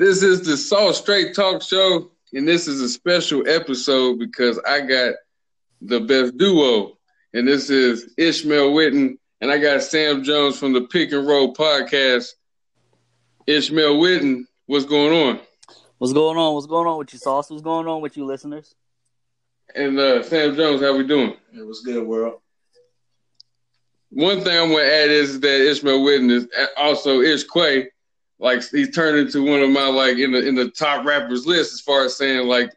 This is the Soss Straight Talk Show, and this is a special episode because I got the best duo, and this is Ishmael Witten, and I got Sam Jones from the Pick and Roll Podcast. Ishmael Witten, what's going on? What's going on? What's going on with you, Sauce? What's going on with you, listeners? And uh, Sam Jones, how we doing? It was good, world. One thing I'm gonna add is that Ishmael Witten is also Ish Que like he's turned into one of my like in the in the top rappers list as far as saying like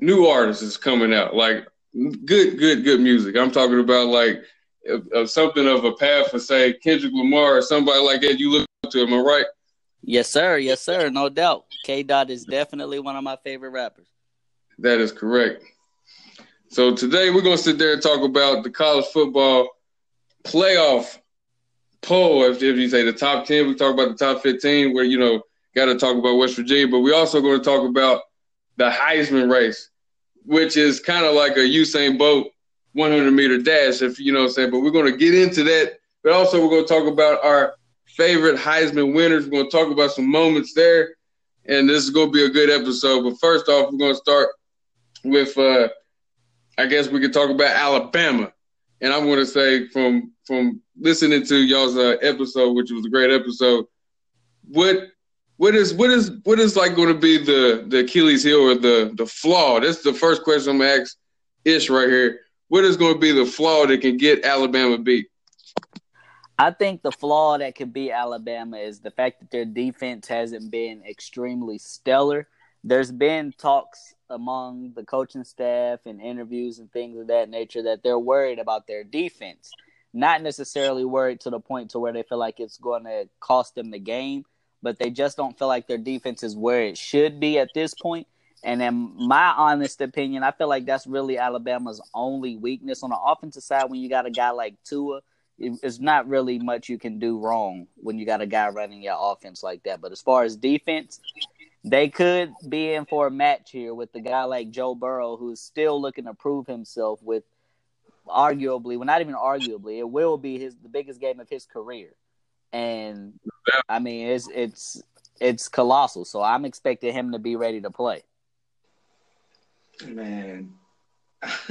new artists is coming out like good good good music. I'm talking about like of something of a path for say Kendrick Lamar or somebody like that. You look up to, am I right? Yes, sir. Yes, sir. No doubt. K. Dot is definitely one of my favorite rappers. That is correct. So today we're gonna sit there and talk about the college football playoff poll, if, if you say the top 10, we talk about the top 15, where, you know, got to talk about West Virginia, but we also going to talk about the Heisman race, which is kind of like a Usain Bolt 100 meter dash, if you know what I'm saying. But we're going to get into that. But also, we're going to talk about our favorite Heisman winners. We're going to talk about some moments there. And this is going to be a good episode. But first off, we're going to start with, uh, I guess we could talk about Alabama. And I'm going to say from from listening to y'all's uh, episode, which was a great episode. What what is what is what is like going to be the the Achilles heel or the the flaw? That's the first question I'm gonna ask Ish right here. What is going to be the flaw that can get Alabama beat? I think the flaw that could be Alabama is the fact that their defense hasn't been extremely stellar. There's been talks among the coaching staff and interviews and things of that nature that they're worried about their defense not necessarily worried to the point to where they feel like it's going to cost them the game, but they just don't feel like their defense is where it should be at this point. And in my honest opinion, I feel like that's really Alabama's only weakness on the offensive side. When you got a guy like Tua, it's not really much you can do wrong when you got a guy running your offense like that. But as far as defense, they could be in for a match here with the guy like Joe Burrow, who's still looking to prove himself with arguably, well, not even arguably, it will be his the biggest game of his career. And I mean, it's it's it's colossal. So I'm expecting him to be ready to play. Man,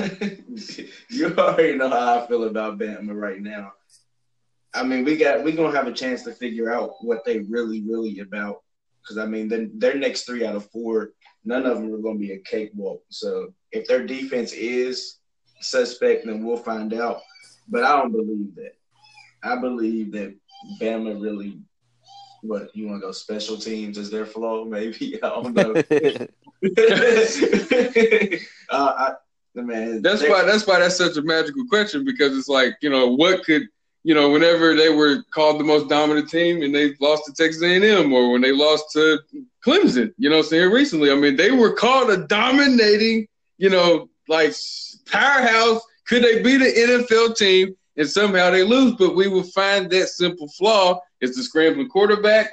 you already know how I feel about Bama right now. I mean, we got we gonna have a chance to figure out what they really, really about. Because I mean, then their next three out of four, none of them are gonna be a cakewalk. So if their defense is suspect, then we'll find out. But I don't believe that. I believe that Bama really, what you want to go special teams is their flow? Maybe I don't know. uh, I, man, that's why that's why that's such a magical question because it's like you know what could you know whenever they were called the most dominant team and they lost to Texas A&M or when they lost to Clemson, you know, saying recently, I mean they were called a dominating, you know, like powerhouse. Could they be the NFL team and somehow they lose? But we will find that simple flaw. Is the scrambling quarterback?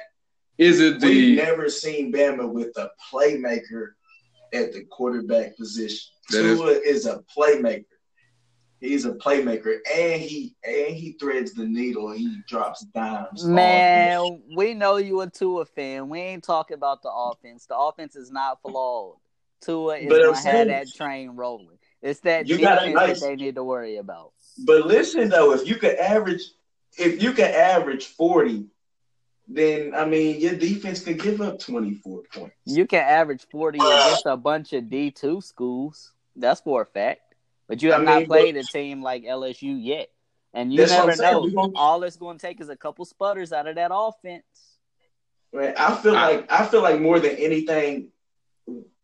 Is it the? We've never seen Bama with a playmaker at the quarterback position. That Tua is, is a playmaker. He's a playmaker, and he and he threads the needle. And he drops dimes. Man, we know you a Tua fan. We ain't talking about the offense. The offense is not flawed. Tua is gonna have that train rolling. It's that you defense nice, that they need to worry about. But listen though, if you could average, if you could average forty, then I mean your defense could give up twenty four points. You can average forty against a bunch of D two schools. That's for a fact. But you have I not mean, played but, a team like LSU yet, and you never know. Gonna, All it's going to take is a couple sputters out of that offense. Man, I feel like I feel like more than anything,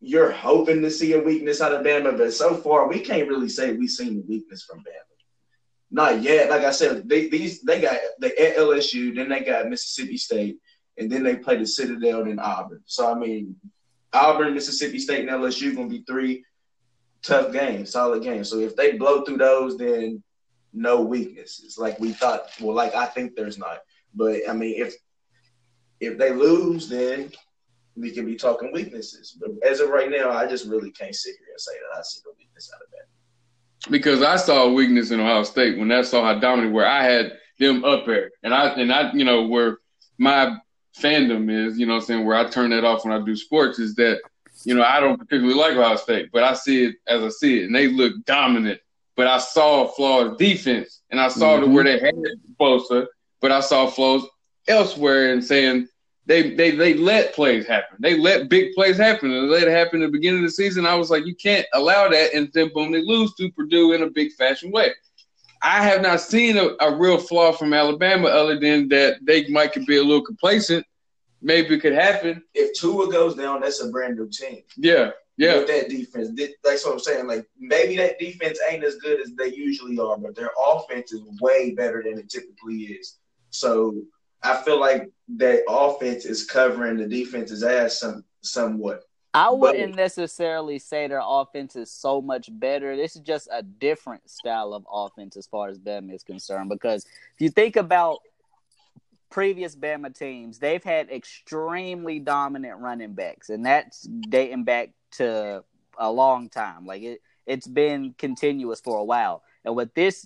you're hoping to see a weakness out of Bama, but so far we can't really say we've seen a weakness from Bama. Not yet. Like I said, they these they got the at LSU, then they got Mississippi State, and then they play the Citadel and Auburn. So I mean, Auburn, Mississippi State, and LSU gonna be three tough games, solid games. So if they blow through those, then no weaknesses. Like we thought. Well, like I think there's not. But I mean, if if they lose, then we can be talking weaknesses. But as of right now, I just really can't sit here and say that I see the weakness out of that. Because I saw a weakness in Ohio State when I saw how dominant where I had them up there, and I and I you know where my fandom is, you know I'm saying, where I turn that off when I do sports is that, you know, I don't particularly like Ohio State, but I see it as I see it, and they look dominant. But I saw flaws defense, and I saw mm-hmm. the where they had Bosa, but I saw flaws elsewhere and saying they they they let plays happen. They let big plays happen. And they let it happen in the beginning of the season. I was like, you can't allow that, and then boom, they lose to Purdue in a big fashion way. I have not seen a, a real flaw from Alabama other than that they might could be a little complacent. Maybe it could happen. If Tua goes down, that's a brand new team. Yeah, yeah. With that defense, that's what I'm saying. Like maybe that defense ain't as good as they usually are, but their offense is way better than it typically is. So I feel like that offense is covering the defense's ass some somewhat. I wouldn't but, necessarily say their offense is so much better. This is just a different style of offense as far as Bama is concerned. Because if you think about previous Bama teams, they've had extremely dominant running backs, and that's dating back to a long time. Like it, it's been continuous for a while. And with this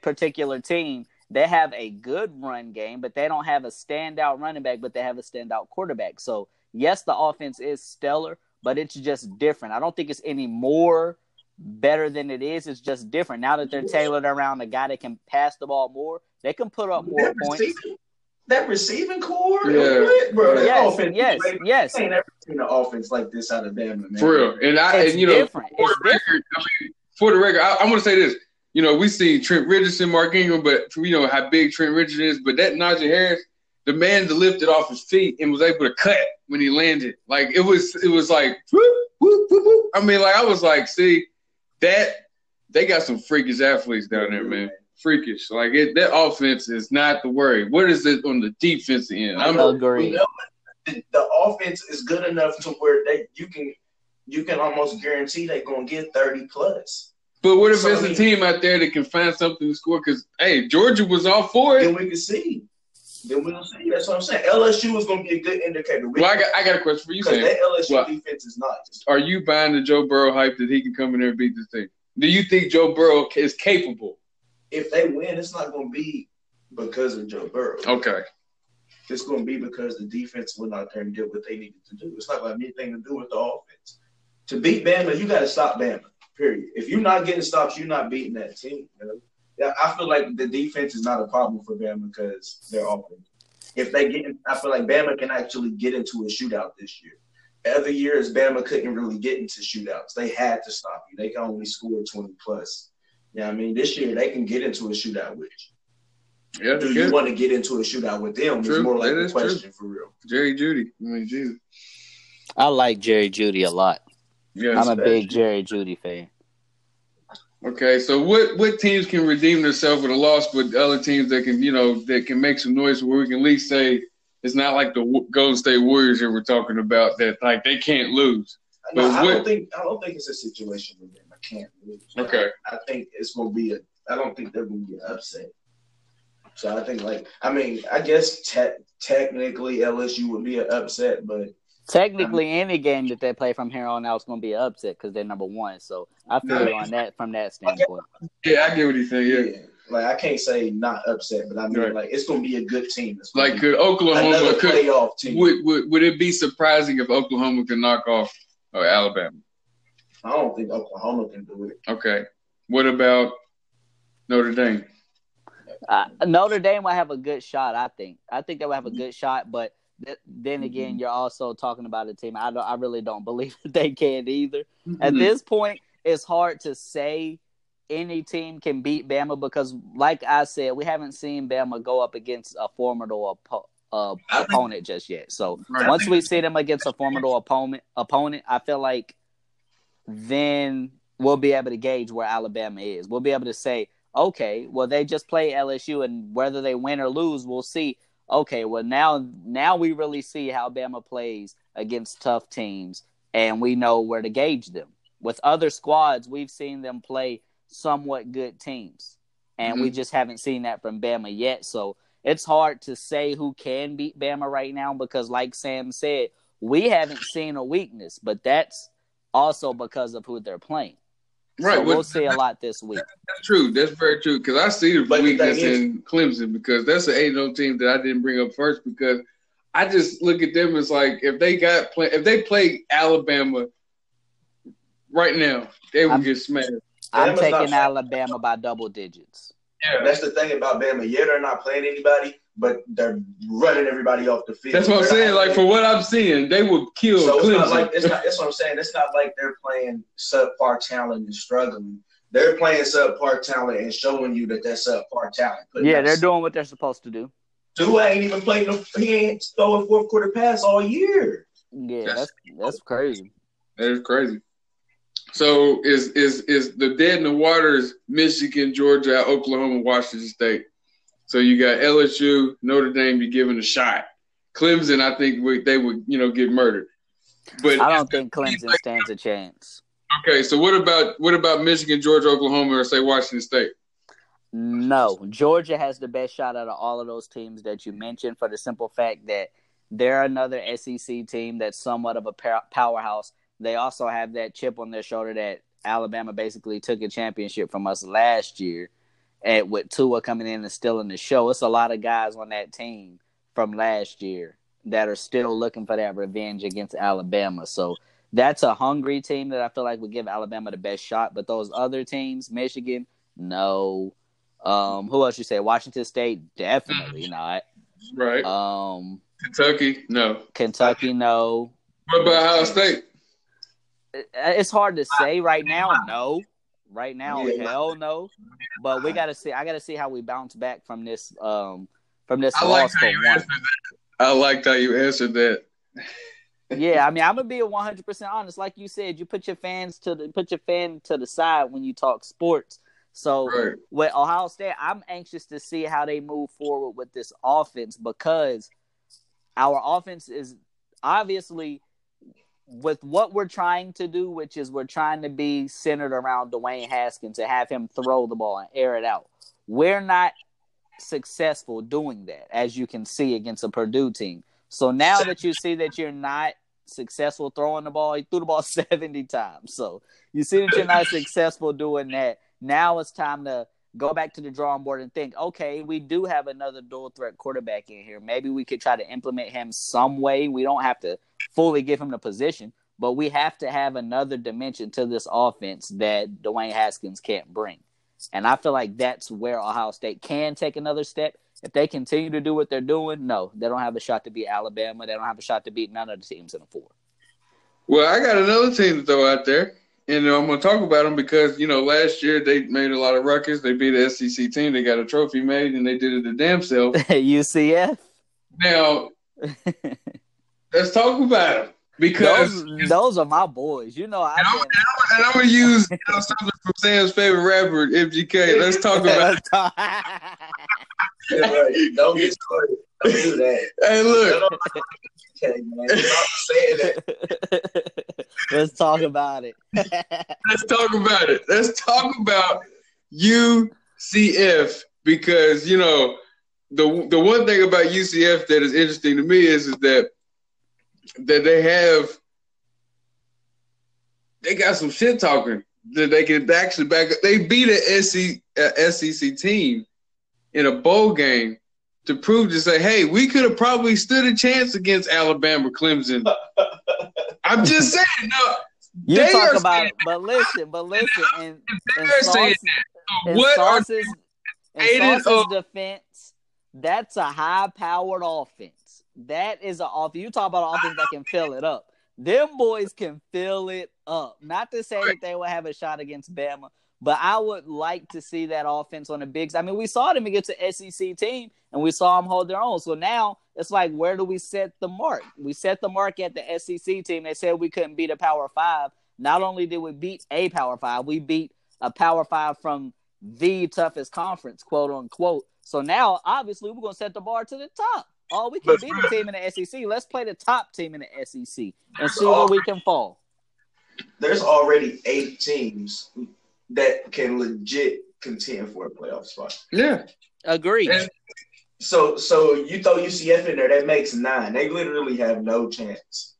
particular team, they have a good run game, but they don't have a standout running back, but they have a standout quarterback. So yes, the offense is stellar, but it's just different. I don't think it's any more better than it is. It's just different. Now that they're tailored around a guy that can pass the ball more, they can put up more points. Receiving, that receiving core, yeah. bro. yes, offense, yes, like, yes. I ain't ever seen an offense like this out of Bama, man. For real, and I, it's and you know, for it's the record, I mean, for the record, I, I want to say this. You know, we see Trent Richardson, Mark Ingram, but you know how big Trent Richardson is. But that Najee Harris, the man that lifted off his feet and was able to cut when he landed. Like it was, it was like, whoop, whoop, whoop, I mean, like I was like, see, that they got some freakish athletes down there, man. Freakish. Like it, that offense is not the worry. What is it on the defensive end? I'm agree. The, the offense is good enough to where they you can you can almost guarantee they're gonna get thirty plus. But what if so, there's a team out there that can find something to score? Because hey, Georgia was all for it. Then we can see. Then we'll see. That's what I'm saying. LSU is going to be a good indicator. well, I got, I got a question for you, Sam. That LSU well, defense is not. Are you buying the Joe Burrow hype that he can come in there and beat this team? Do you think Joe Burrow is capable? If they win, it's not going to be because of Joe Burrow. Okay. It's going to be because the defense went out there and did what they needed to do. It's not going to have anything to do with the offense. To beat Bama, you got to stop Bama. Period. If you're not getting stops, you're not beating that team. You know? Yeah, I feel like the defense is not a problem for Bama because they're offense. If they get, I feel like Bama can actually get into a shootout this year. Other years, Bama couldn't really get into shootouts. They had to stop you. They can only score 20 plus. Yeah, you know I mean, this year they can get into a shootout with you. Yeah, Do you want to get into a shootout with them? True. It's more like a question true. for real. Jerry Jeudy. I mean, Jesus. I like Jerry Jeudy a lot. Yes, I'm a big Jerry Jeudy fan. Okay, so what what teams can redeem themselves with a loss, but other teams that can you know that can make some noise where we can at least say it's not like the Golden State Warriors that we're talking about that like they can't lose. No, I don't think I don't think it's a situation where them can't lose. Okay, I, I think it's gonna be a. I don't think they're gonna get upset. So I think like I mean I guess te- technically LSU would be an upset, but Technically, um, any game that they play from here on out is going to be an upset because they're number one. So I feel no, on that from that standpoint. Yeah, I get what he's saying. Yeah. yeah. Like I can't say not upset, but I mean right. like it's going to be a good team. Like could Oklahoma could playoff team. Would, would would it be surprising if Oklahoma could knock off uh, Alabama? I don't think Oklahoma can do it. Okay. What about Notre Dame? Uh, Notre Dame will have a good shot. I think. I think they will have a good shot, but then again, mm-hmm. you're also talking about a team. I don't, I really don't believe they can either. Mm-hmm. At this point, it's hard to say any team can beat Bama because, like I said, we haven't seen Bama go up against a formidable uh, opponent just yet. So right. once we see them against a formidable opponent, opponent, I feel like then we'll be able to gauge where Alabama is. We'll be able to say, okay, well they just play LSU, and whether they win or lose, we'll see okay, well now now we really see how Bama plays against tough teams, and we know where to gauge them. With other squads, we've seen them play somewhat good teams, and mm-hmm. we just haven't seen that from Bama yet. So it's hard to say who can beat Bama right now because, like Sam said, we haven't seen a weakness, but that's also because of who they're playing. Right. So we'll see a lot this week. That's true. That's very true. Because I see the but weakness the in Clemson because that's an 8 0 team that I didn't bring up first because I just look at them as like if they got play, if they play Alabama right now, they would I'm- get smashed. I'm Bama's taking Alabama by double digits. Yeah, That's the thing about Bama. Yeah, they're not playing anybody, but they're running everybody off the field. that's what I'm They're saying. Like for what I'm seeing, they would kill So it's not like it's not. That's what I'm saying. It's not like they're playing subpar talent and struggling. They're playing subpar talent and showing you that they're subpar talent. Putting Yeah, they're doing what they're supposed to do. Tua ain't even played. No, he ain't throw a fourth quarter pass all year. Yeah, That's- that's that's crazy. That is crazy. So is is is the dead in the waters? Michigan, Georgia, Oklahoma, Washington State. So you got LSU, Notre Dame. Be given a shot. Clemson, I think we, they would you know get murdered. But I don't think Clemson stands a chance. okay. So what about what about Michigan, Georgia, Oklahoma, or say Washington State? No, Georgia has the best shot out of all of those teams that you mentioned for the simple fact that they're another SEC team that's somewhat of a powerhouse. They also have that chip on their shoulder that Alabama basically took a championship from us last year, and with Tua coming in and still in the show. It's a lot of guys on that team from last year that are still looking for that revenge against Alabama. So that's a hungry team that I feel like would give Alabama the best shot. But those other teams, Michigan, no. Um, who else you say? Washington State, definitely not. Right. Um, Kentucky, no. Kentucky, no. What about Ohio State? It's hard to say right now. No, right now, Yeah. hell no. But we gotta see. I gotta see how we bounce back from this. Um, from this I like loss how for you one. answered that. I liked how you answered that. yeah, I mean, I'm gonna be one hundred percent honest. Like you said, you put your fans to the put your fan to the side when you talk sports. So Right. with Ohio State, I'm anxious to see how they move forward with this offense because our offense is obviously with what we're trying to do, which is we're trying to be centered around Dwayne Haskins to have him throw the ball and air it out. We're not successful doing that, as you can see against a Purdue team. So now that you see that you're not successful throwing the ball, he threw the ball 70 times. So you see that you're not successful doing that. Now it's time to go back to the drawing board and think, okay, we do have another dual threat quarterback in here. Maybe we could try to implement him some way. We don't have to fully give him the position, but we have to have another dimension to this offense that Dwayne Haskins can't bring. And I feel like that's where Ohio State can take another step. If they continue to do what they're doing, no, they don't have a shot to beat Alabama. They don't have a shot to beat none of the teams in the four. Well, I got another team to throw out there, and I'm going to talk about them because you know last year they made a lot of ruckus. They beat the SEC team. They got a trophy made, and they did it the damn self. UCF. now let's talk about them because Those, those are my boys. You know, I and I'm, and I'm, and I'm gonna use you know, something from Sam's favorite rapper, MGK. Let's talk about. Yeah, right. Don't get started. Don't do that. Hey, look, Okay, man. Stop saying that. Let's talk about it. let's talk about it. Let's talk about UCF because you know the the one thing about UCF that is interesting to me is is that that they have they got some shit talking that they can actually back up. They beat an SEC, a SEC team in a bowl game to prove to say, hey, we could have probably stood a chance against Alabama, Clemson. I'm just saying, no, You They talk are about it, but listen, but listen, in, in they're saying Sauce's, that. in What are Sauce's, in hated Sauce's of- defense, that's a high-powered offense. That is an offense. You talk about an offense that can fill it up. Them boys can fill it up. Not to say that they will have a shot against Bama, but I would like to see that offense on the bigs. I mean, we saw them against the SEC team, and we saw them hold their own. So now it's like, where do we set the mark? We set the mark at the SEC team. They said we couldn't beat a Power Five. Not only did we beat a Power Five, we beat a Power Five from the toughest conference, quote unquote. So now, obviously, we're going to set the bar to the top. Oh, we can beat the team in the SEC. Let's play the top team in the SEC and see where we can fall. There's already eight teams that can legit contend for a playoff spot. yeah. Agreed. And- So, so you throw UCF in there, that makes nine. They literally have no chance.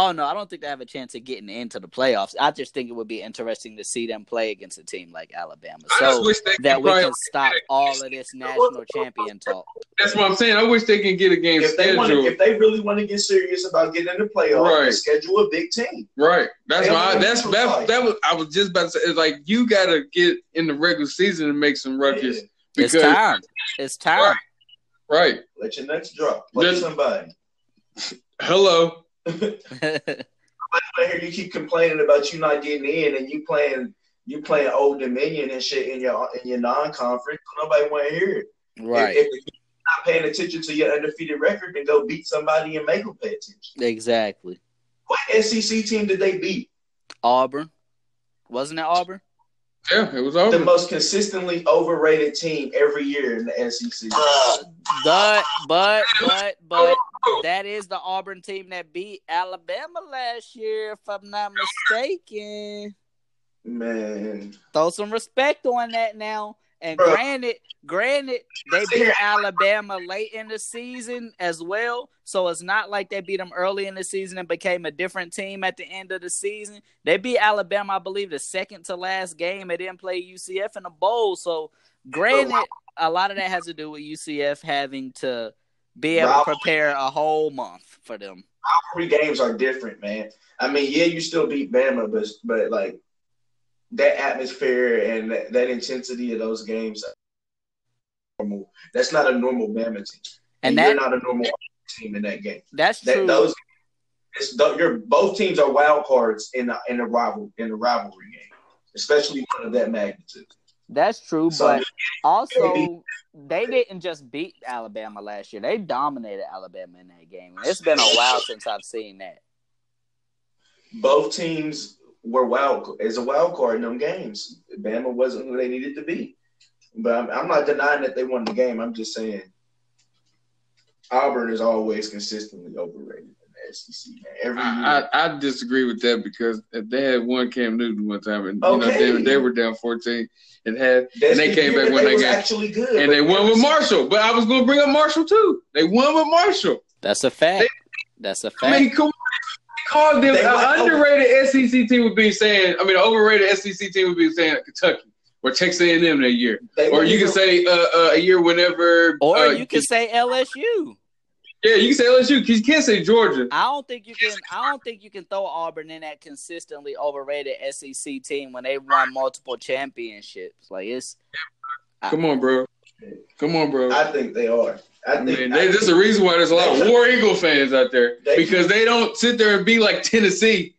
Oh no, I don't think they have a chance of getting into the playoffs. I just think it would be interesting to see them play against a team like Alabama, so that we can stop all of this national champion talk. That's what I'm saying. I wish they can get a game if scheduled. They wanna, if they really want to get serious about getting in the playoffs, right. schedule a big team. Right. That's why. I, that's that. That was. I was just about to say. It's like you got to get in the regular season and make some ruckus. Yeah. Because, it's time. It's time. Right. right. Let your nuts drop. Play just, somebody. Hello. I hear you keep complaining about you not getting in, and you playing you playing Old Dominion and shit in your in your non-conference. Nobody want to hear it. Right. If, if you're not paying attention to your undefeated record, then go beat somebody and make them pay attention. Exactly. What SEC team did they beat? Auburn. Wasn't it Auburn? Yeah, it was Auburn. The most consistently overrated team every year in the SEC. Uh, but but but but that is the Auburn team that beat Alabama last year, if I'm not mistaken. Man, throw some respect on that now. And Bro. granted, granted, they beat Alabama late in the season as well. So it's not like they beat them early in the season and became a different team at the end of the season. They beat Alabama, I believe, the second to last game. They didn't play UCF in the bowl. So granted, a lot of that has to do with UCF having to be able to prepare a whole month for them. Three games are different, man. I mean, yeah, you still beat Bama, but but like that atmosphere and that, that intensity of those games, normal. That's not a normal Bama team, and, and that, you're not a normal team in that game. That's that, true. Those, it's, you're both teams are wild cards in the in the rival in the rivalry game, especially one of that magnitude. That's true, so, but also they didn't just beat Alabama last year. They dominated Alabama in that game. It's been a while since I've seen that. Both teams were wild as a wild card in them games. Bama wasn't who they needed to be, but I'm, I'm not denying that they won the game. I'm just saying Auburn is always consistently overrated. In the SEC. Every year. I, I, disagree with that because they had one Cam Newton one time, and okay. you know they, they were down fourteen and had, That's and they the came back when they, got actually good, and they won with Marshall. But I was going to bring up Marshall too. They won with Marshall. That's a fact. They, That's a fact. I mean, come on. Called them an underrated SEC team would be saying. I mean, an overrated SEC team would be saying Kentucky or Texas A&M that year, they or you can say uh, uh, a year whenever, or uh, you can say LSU. Yeah, you can say LSU you can't say Georgia. I don't think you can. I don't think you can throw Auburn in that consistently overrated SEC team when they won multiple championships. Like it's. Come on, bro. Come on, bro. I think they are. I think Man, there's a reason why there's a lot of War Eagle fans out there they, because they don't sit there and be like Tennessee.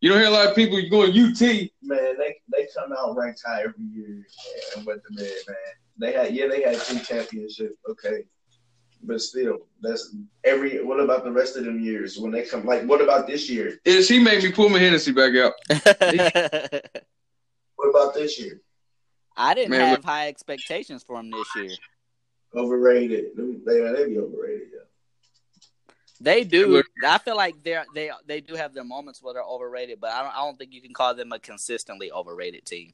You don't hear a lot of people going UT. Man, they they come out ranked high every year and with the man, man. They had yeah, they had two championships. Okay, but still, that's every. What about the rest of them years when they come? Like, what about this year? Yeah, she made me pull my Hennessy back out. what about this year? I didn't Man, have high expectations for him this year. Overrated. They they be overrated. Yeah. They do. I feel like they they they do have their moments where they're overrated, but I don't I don't think you can call them a consistently overrated team.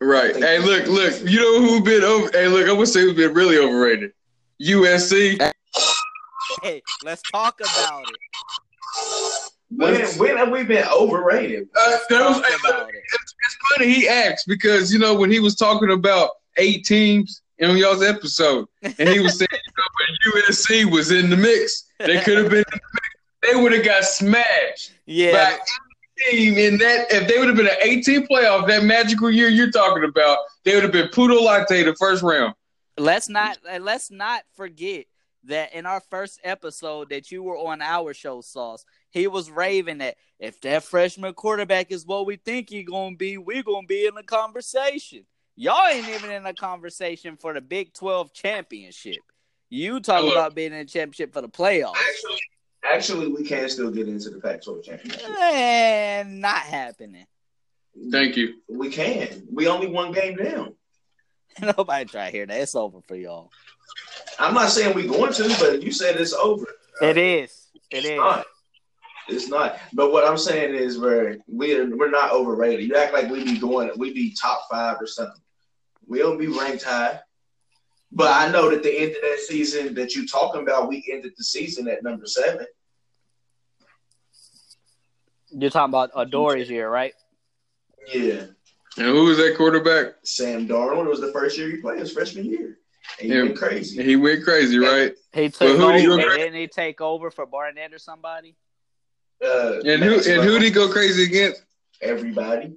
Right. Hey, look, look. You know who been over? Hey, look. I would say who's been really overrated. USC. Hey, let's talk about it. When, when have we been overrated? Uh, was, about it. It's, it's, funny he asked because you know when he was talking about eight teams in y'all's episode, and he was saying you know, USC was in the mix, they could have been. They would have got smashed. Yeah. Team in that if they would have been an 18 playoff that magical year you're talking about, they would have been Poodle Latte the first round. Let's not let's not forget that in our first episode that you were on our show, Sauce, he was raving that if that freshman quarterback is what we think he's gonna be, we're gonna be in the conversation. Y'all ain't even in the conversation for the Big Twelve championship. You talk Hello. about being in the championship for the playoffs. Actually, actually, we can still get into the Pac-12 championship. And not happening. Thank you. We can. We only one game down. Nobody try to hear that. It's over for y'all. I'm not saying we're going to, but you said it's over. It is. It it's is. Not. It's not. But what I'm saying is, we're we're we're not overrated. You act like we be going, we be top five or something. We don't be ranked high. But I know that the end of that season that you talking about, we ended the season at number seven. You're talking about Adore's year, right? Yeah. And who was that quarterback? Sam Darnold. It was the first year he played his freshman year. And he Yeah. went crazy. He went crazy, right? He took Well, who over. did you- and didn't he take over for Barnett or somebody? Uh, And who and who did he go crazy against? Everybody.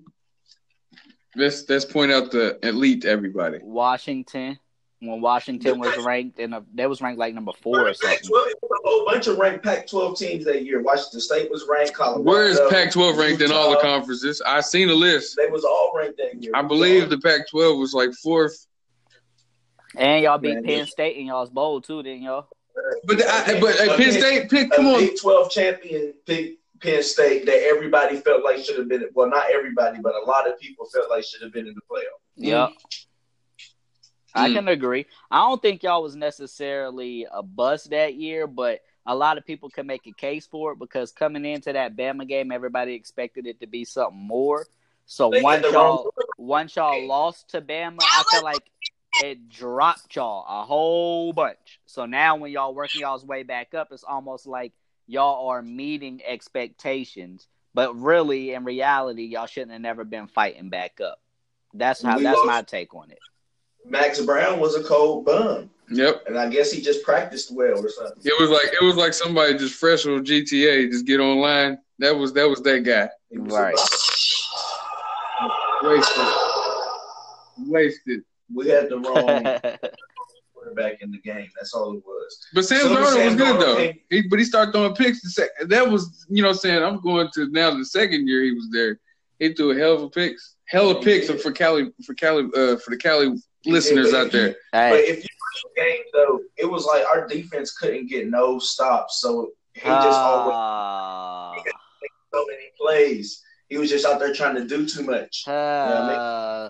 Let's let's point out the elite everybody. Washington. When Washington was ranked in a, they was ranked like number four or something. Pac-12, it was a whole bunch of ranked Pac-12 teams that year. Washington State was ranked. Colorado. Where is Pac-12 ranked in all the conferences? I seen a list. They was all ranked that year. I believe the Pac-12 was like fourth. And y'all beat Man, Penn State in y'all's bowl too, didn't y'all? But I, but uh, Penn State, Penn, come on. Big 12 champion pick Penn State that everybody felt like should have been. Well, not everybody, but a lot of people felt like should have been in the playoff. Yep. I Mm. can agree. I don't think y'all was necessarily a bust that year, but a lot of people can make a case for it because coming into that Bama game, everybody expected it to be something more. So They once had the wrong- y'all once y'all lost to Bama, I feel like it dropped y'all a whole bunch. So now when y'all working y'all's way back up, it's almost like y'all are meeting expectations. But really, in reality, y'all shouldn't have never been fighting back up. That's how We that's lost- my take on it. Max Browne was a cold bum, Yep. and I guess he just practiced well or something. It was like it was like somebody just fresh on GTA, just get online. That was that was that guy. He was Right. Wasted. Wasted. We had the wrong quarterback in the game. That's all it was. But Sam So Darnold was good though. came- He, but he started throwing picks. The sec- that was you know I'm saying I'm going to now the second year he was there. He threw a hell of a picks, hell of picks for Cali for Cali uh, for the Cali listeners out there. But if you watch the game though, it was like our defense couldn't get no stops, so he just always uh, so many plays. He was just out there trying to do too much. uh,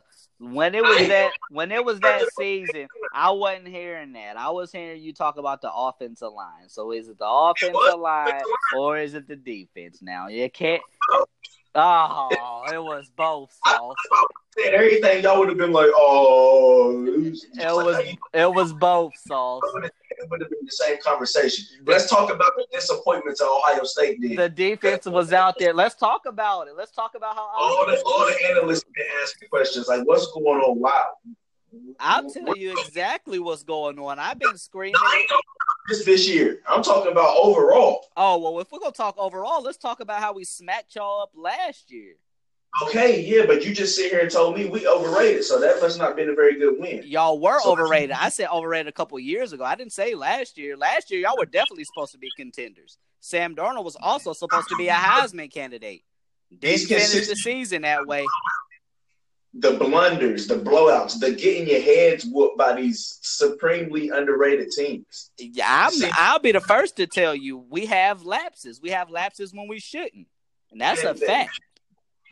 when it was that when it was that season, I wasn't hearing that. I was hearing you talk about the offensive line. So is it the offensive line or is it the defense? Now you can't. Oh, it was both. Sauce. And everything y'all would have been like, oh, it was, It was it was both. Sauce. It would have been the same conversation. Let's talk about the disappointments that Ohio State did. The defense was out there. Let's talk about it. Let's talk about how. all the all the analysts been asking questions like, what's going on? Wow. I'll tell you exactly what's going on. I've been screaming. No, I ain't talking about just this year. I'm talking about overall. Oh well, if we're gonna talk overall, let's talk about how we smacked y'all up last year. Okay, yeah, but you just sit here and told me we overrated, so that must not have been a very good win. Y'all were So- overrated. I said overrated a couple years ago. I didn't say last year. Last year, y'all were definitely supposed to be contenders. Sam Darnold was also supposed to be a Heisman candidate. Didn't finish the season that way. The blunders, the blowouts, the getting your heads whooped by these supremely underrated teams. Yeah, I'm, See- I'll be the first to tell you we have lapses. We have lapses when we shouldn't, and that's a fact.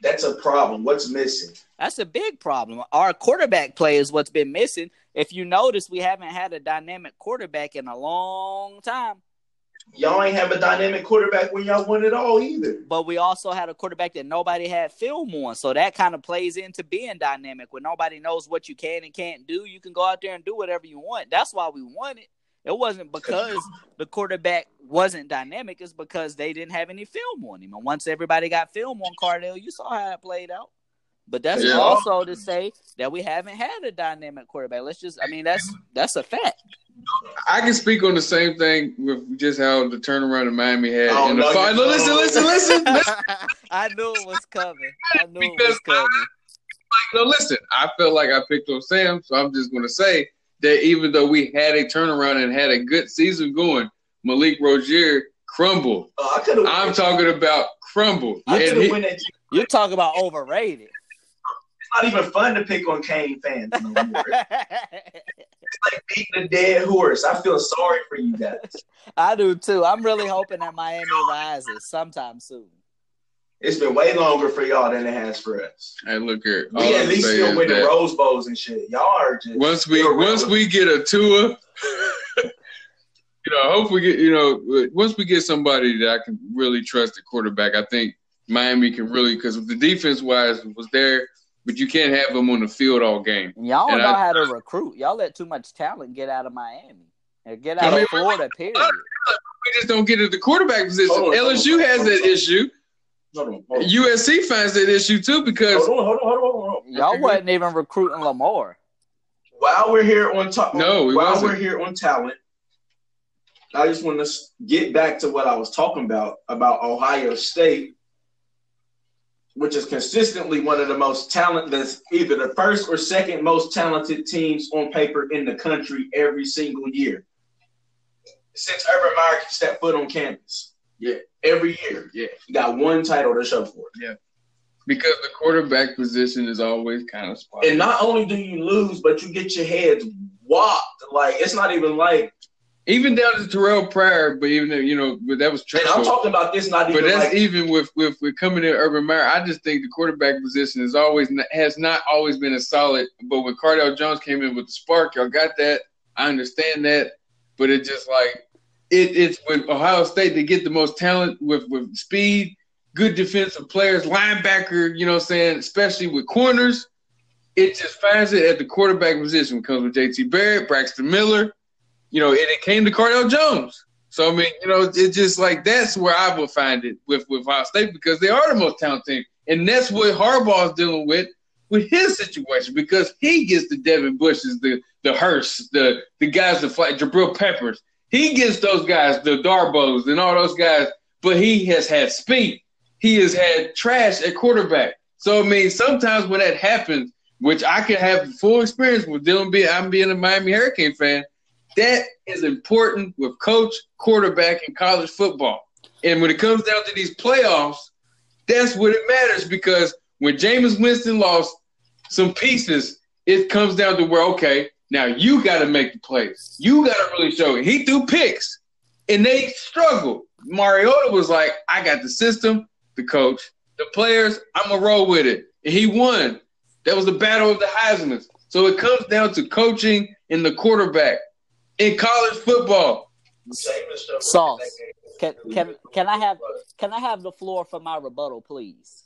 That's a problem. What's missing? That's a big problem. Our quarterback play is what's been missing. If you notice, we haven't had a dynamic quarterback in a long time. Y'all ain't have a dynamic quarterback when y'all won it all either. But we also had a quarterback that nobody had film on. So that kind of plays into being dynamic. When nobody knows what you can and can't do, you can go out there and do whatever you want. That's why we won it. It wasn't because the quarterback wasn't dynamic, it's because they didn't have any film on him. And once everybody got film on Cardale, you saw how it played out. But that's Yeah. also to say that we haven't had a dynamic quarterback. Let's just I mean that's that's a fact. I can speak on the same thing with just how the turnaround in Miami had. Oh, in the no, you listen, listen, listen, listen. I knew it was coming. I knew it was coming. like no, listen. I felt like I picked on Sam, so I'm just going to say that even though we had a turnaround and had a good season going, Malik Rosier crumbled. Uh, I I'm talking about crumbled. I And could have he- won that. You talk about overrated. It's not even fun to pick on Cane fans no more. It's like beating a dead horse. I feel sorry for you guys. I do too. I'm really hoping that Miami rises sometime soon. It's been way longer for y'all than it has for us. hey, look here. All We I'm at least still is winning that Rose Bowls and shit. Y'all are just once we once we get a Tua, you know, I hope we get you know once we get somebody that I can really trust at quarterback, I think Miami can really because the defense wise was there, but you can't have them on the field all game. Y'all don't And know I- how to recruit. Y'all let too much talent get out of Miami. Or get I out mean, of Florida, period. We just don't get at the quarterback position. Hold on, hold LSU on, has hold that on. issue. Hold on, hold on. USC finds that issue too because Hold on, hold on, hold on, hold on. Y'all wasn't even recruiting Lamar. While we're here on top, No, we while wasn't. we're here on talent, I just want to get back to what I was talking about about Ohio State, which is consistently one of the most talented, either the first or second most talented teams on paper in the country every single year since Urban Meyer stepped foot on campus. Yeah, every year. Yeah. you got one title to show for it. Yeah. Because the quarterback position is always kind of spotty. And not only do you lose, but you get your heads whopped. Like it's not even like. even down to Terrelle Pryor, but even you know, but that was And I'm talking about this not But even that's like. even with with with coming in Urban Meyer. I just think the quarterback position is always has not always been a solid. But when Cardale Jones came in with the spark, y'all got that. I understand that, but it just like it, it's with Ohio State they get the most talent with with speed, good defensive players, linebacker. You know, what I'm saying especially with corners. It just finds it at the quarterback position. It comes with J.T. Barrett, Braxton Miller. You know, and it came to Cardale Jones. So I mean, you know, it's just like that's where I will find it with with Ohio State because they are the most talented team, and that's what Harbaugh is dealing with with his situation because he gets the Devin Bushes, the the Hurst, the the guys that fight Jabril Peppers. He gets those guys, the Darbos, and all those guys, but he has had speed. He has had trash at quarterback. So I mean, sometimes when that happens, which I can have full experience with dealing being I'm being a Miami Hurricane fan. That is important with coach, quarterback, in college football. And when it comes down to these playoffs, that's what it matters because when Jameis Winston lost some pieces, it comes down to where, okay, now you got to make the plays. You got to really show it. He threw picks and they struggled. Mariota was like, I got the system, the coach, the players, I'm going to roll with it. And he won. That was the battle of the Heisman. So it comes down to coaching and the quarterback in college football. Sauce. Can can can I have can I have the floor for my rebuttal, please?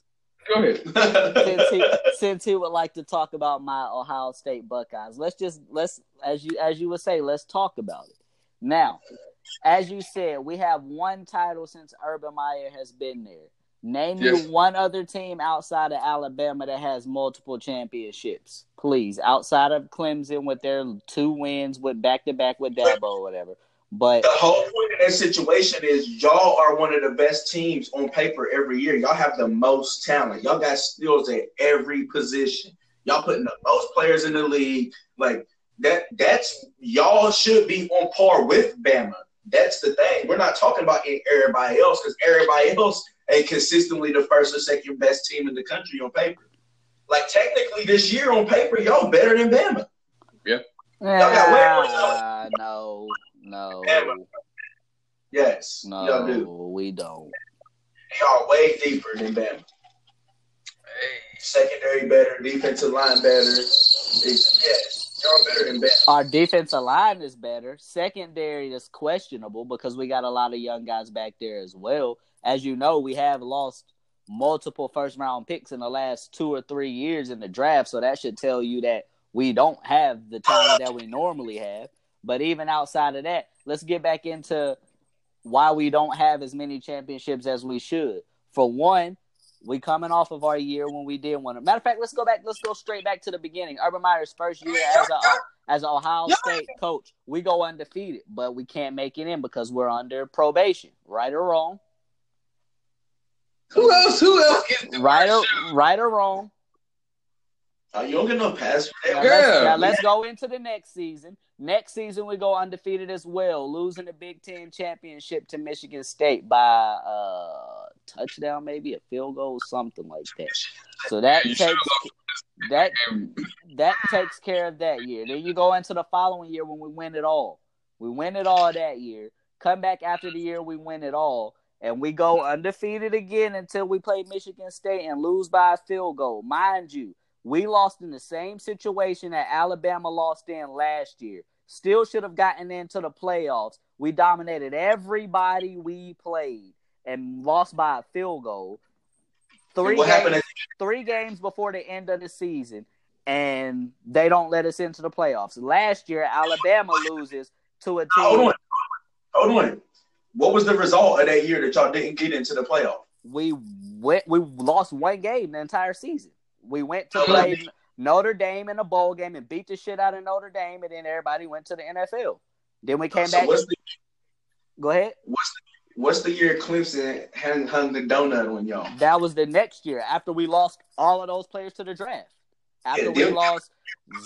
Go ahead. Since he since he would like to talk about my Ohio State Buckeyes, let's just let's as you as you would say, let's talk about it. Now, as you said, we have one title since Urban Meyer has been there. Name Yes. you one other team outside of Alabama that has multiple championships, please. Outside of Clemson with their two wins with back to back with Dabo or whatever. But The whole point of that situation is y'all are one of the best teams on paper every year. Y'all have the most talent. Y'all got skills at every position. Y'all putting the most players in the league. Like that. That's y'all should be on par with Bama. That's the thing. We're not talking about everybody else because everybody else ain't consistently the first or second best team in the country on paper. Like technically, this year on paper, y'all better than Bama. Yeah. Y'all got way Ah, no, no, Bama. Yes, y'all do. no, we don't. Y'all way deeper than Bama. Secondary better, defensive line better. Yes, y'all better than Bama. Our defensive line is better. Secondary is questionable because we got a lot of young guys back there as well. As you know, we have lost multiple first round picks in the last two or three years in the draft, so that should tell you that we don't have the talent that we normally have. But even outside of that, let's get back into why we don't have as many championships as we should. For one, we coming off of our year when we did one. Matter of fact, let's go back. Let's go straight back to the beginning. Urban Meyer's first year as a as an Ohio State coach, we go undefeated, but we can't make it in because we're under probation. Right or wrong? Who else? Who else gets Right or right or wrong? Oh, you don't get no pass for Now, that. let's, now let's go into the next season. Next season we go undefeated as well, losing the Big Ten championship to Michigan State by a touchdown, maybe a field goal, something like that. So that You takes that that takes care of that year. Then you go into the following year when we win it all. We win it all that year. Come back after the year we win it all, and we go undefeated again until we play Michigan State and lose by a field goal. Mind you, we lost in the same situation that Alabama lost in last year. Still should have gotten into the playoffs. We dominated everybody we played and lost by a field goal. Three games, three games before the end of the season, and they don't let us into the playoffs. Last year, Alabama loses to a team. hold on, hold on. What was the result of that year that y'all didn't get into the playoff? we went we lost one game the entire season. We went to play Notre Dame in a bowl game and beat the shit out of Notre Dame, and then everybody went to the NFL. Then we came so back. The, go ahead. What's the, what's the year Clemson hung, hung the donut on y'all? That was the next year after we lost all of those players to the draft. After yeah, we lost,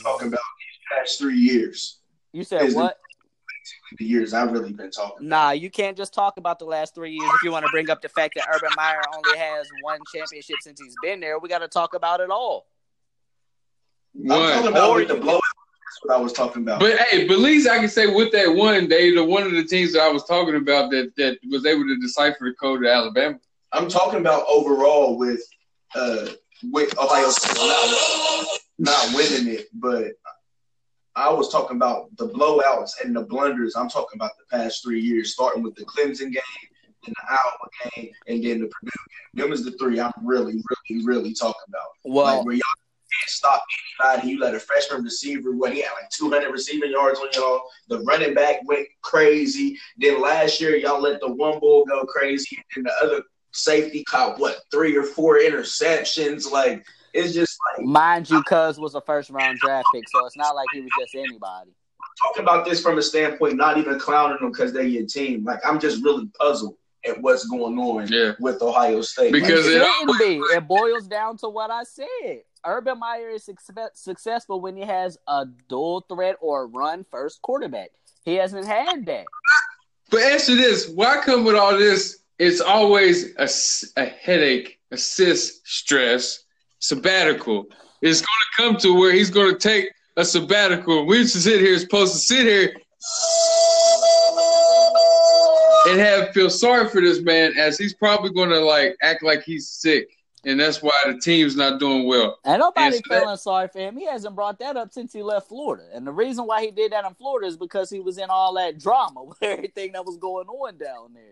talking about these past three years. You said what? The, the years I've really been talking. Nah, you can't just talk about the last three years if you want to bring up the fact that Urban Meyer only has one championship since he's been there. We got to talk about it all. What? I'm talking about with the blowout. That's what I was talking about. But hey, but at least I can say with that one, they the one of the teams that I was talking about that that was able to decipher the code of Alabama. I'm talking about overall with uh with Ohio State not winning it, but I was talking about the blowouts and the blunders. I'm talking about the past three years, starting with the Clemson game, then the Iowa game, and then the Purdue game. Them is the three I'm really, really, really talking about. Well, like where y'all can't stop anybody. You let a freshman receiver, what he had like 200 receiving yards on y'all. The running back went crazy. Then last year, y'all let the one bull go crazy, and the other safety caught what three or four interceptions. Like it's just like mind you, Cuz was a first round draft pick, so it's not like he was just anybody. Talking about this from a standpoint, not even clowning them because they're your team. Like I'm just really puzzled at what's going on yeah. with Ohio State. Because it, it be. It boils down to what I said. Urban Meyer is successful when he has a dual threat or run first quarterback. He hasn't had that. But answer this: Why come with all this? It's always a, a headache, assist, stress, sabbatical. It's going to come to where he's going to take a sabbatical. We used to sit here, supposed to sit here and have feel sorry for this man as he's probably going to like act like he's sick and that's why the team's not doing well. And nobody and feeling that, sorry for him. He hasn't brought that up since he left Florida. And the reason why he did that in Florida is because he was in all that drama with everything that was going on down there.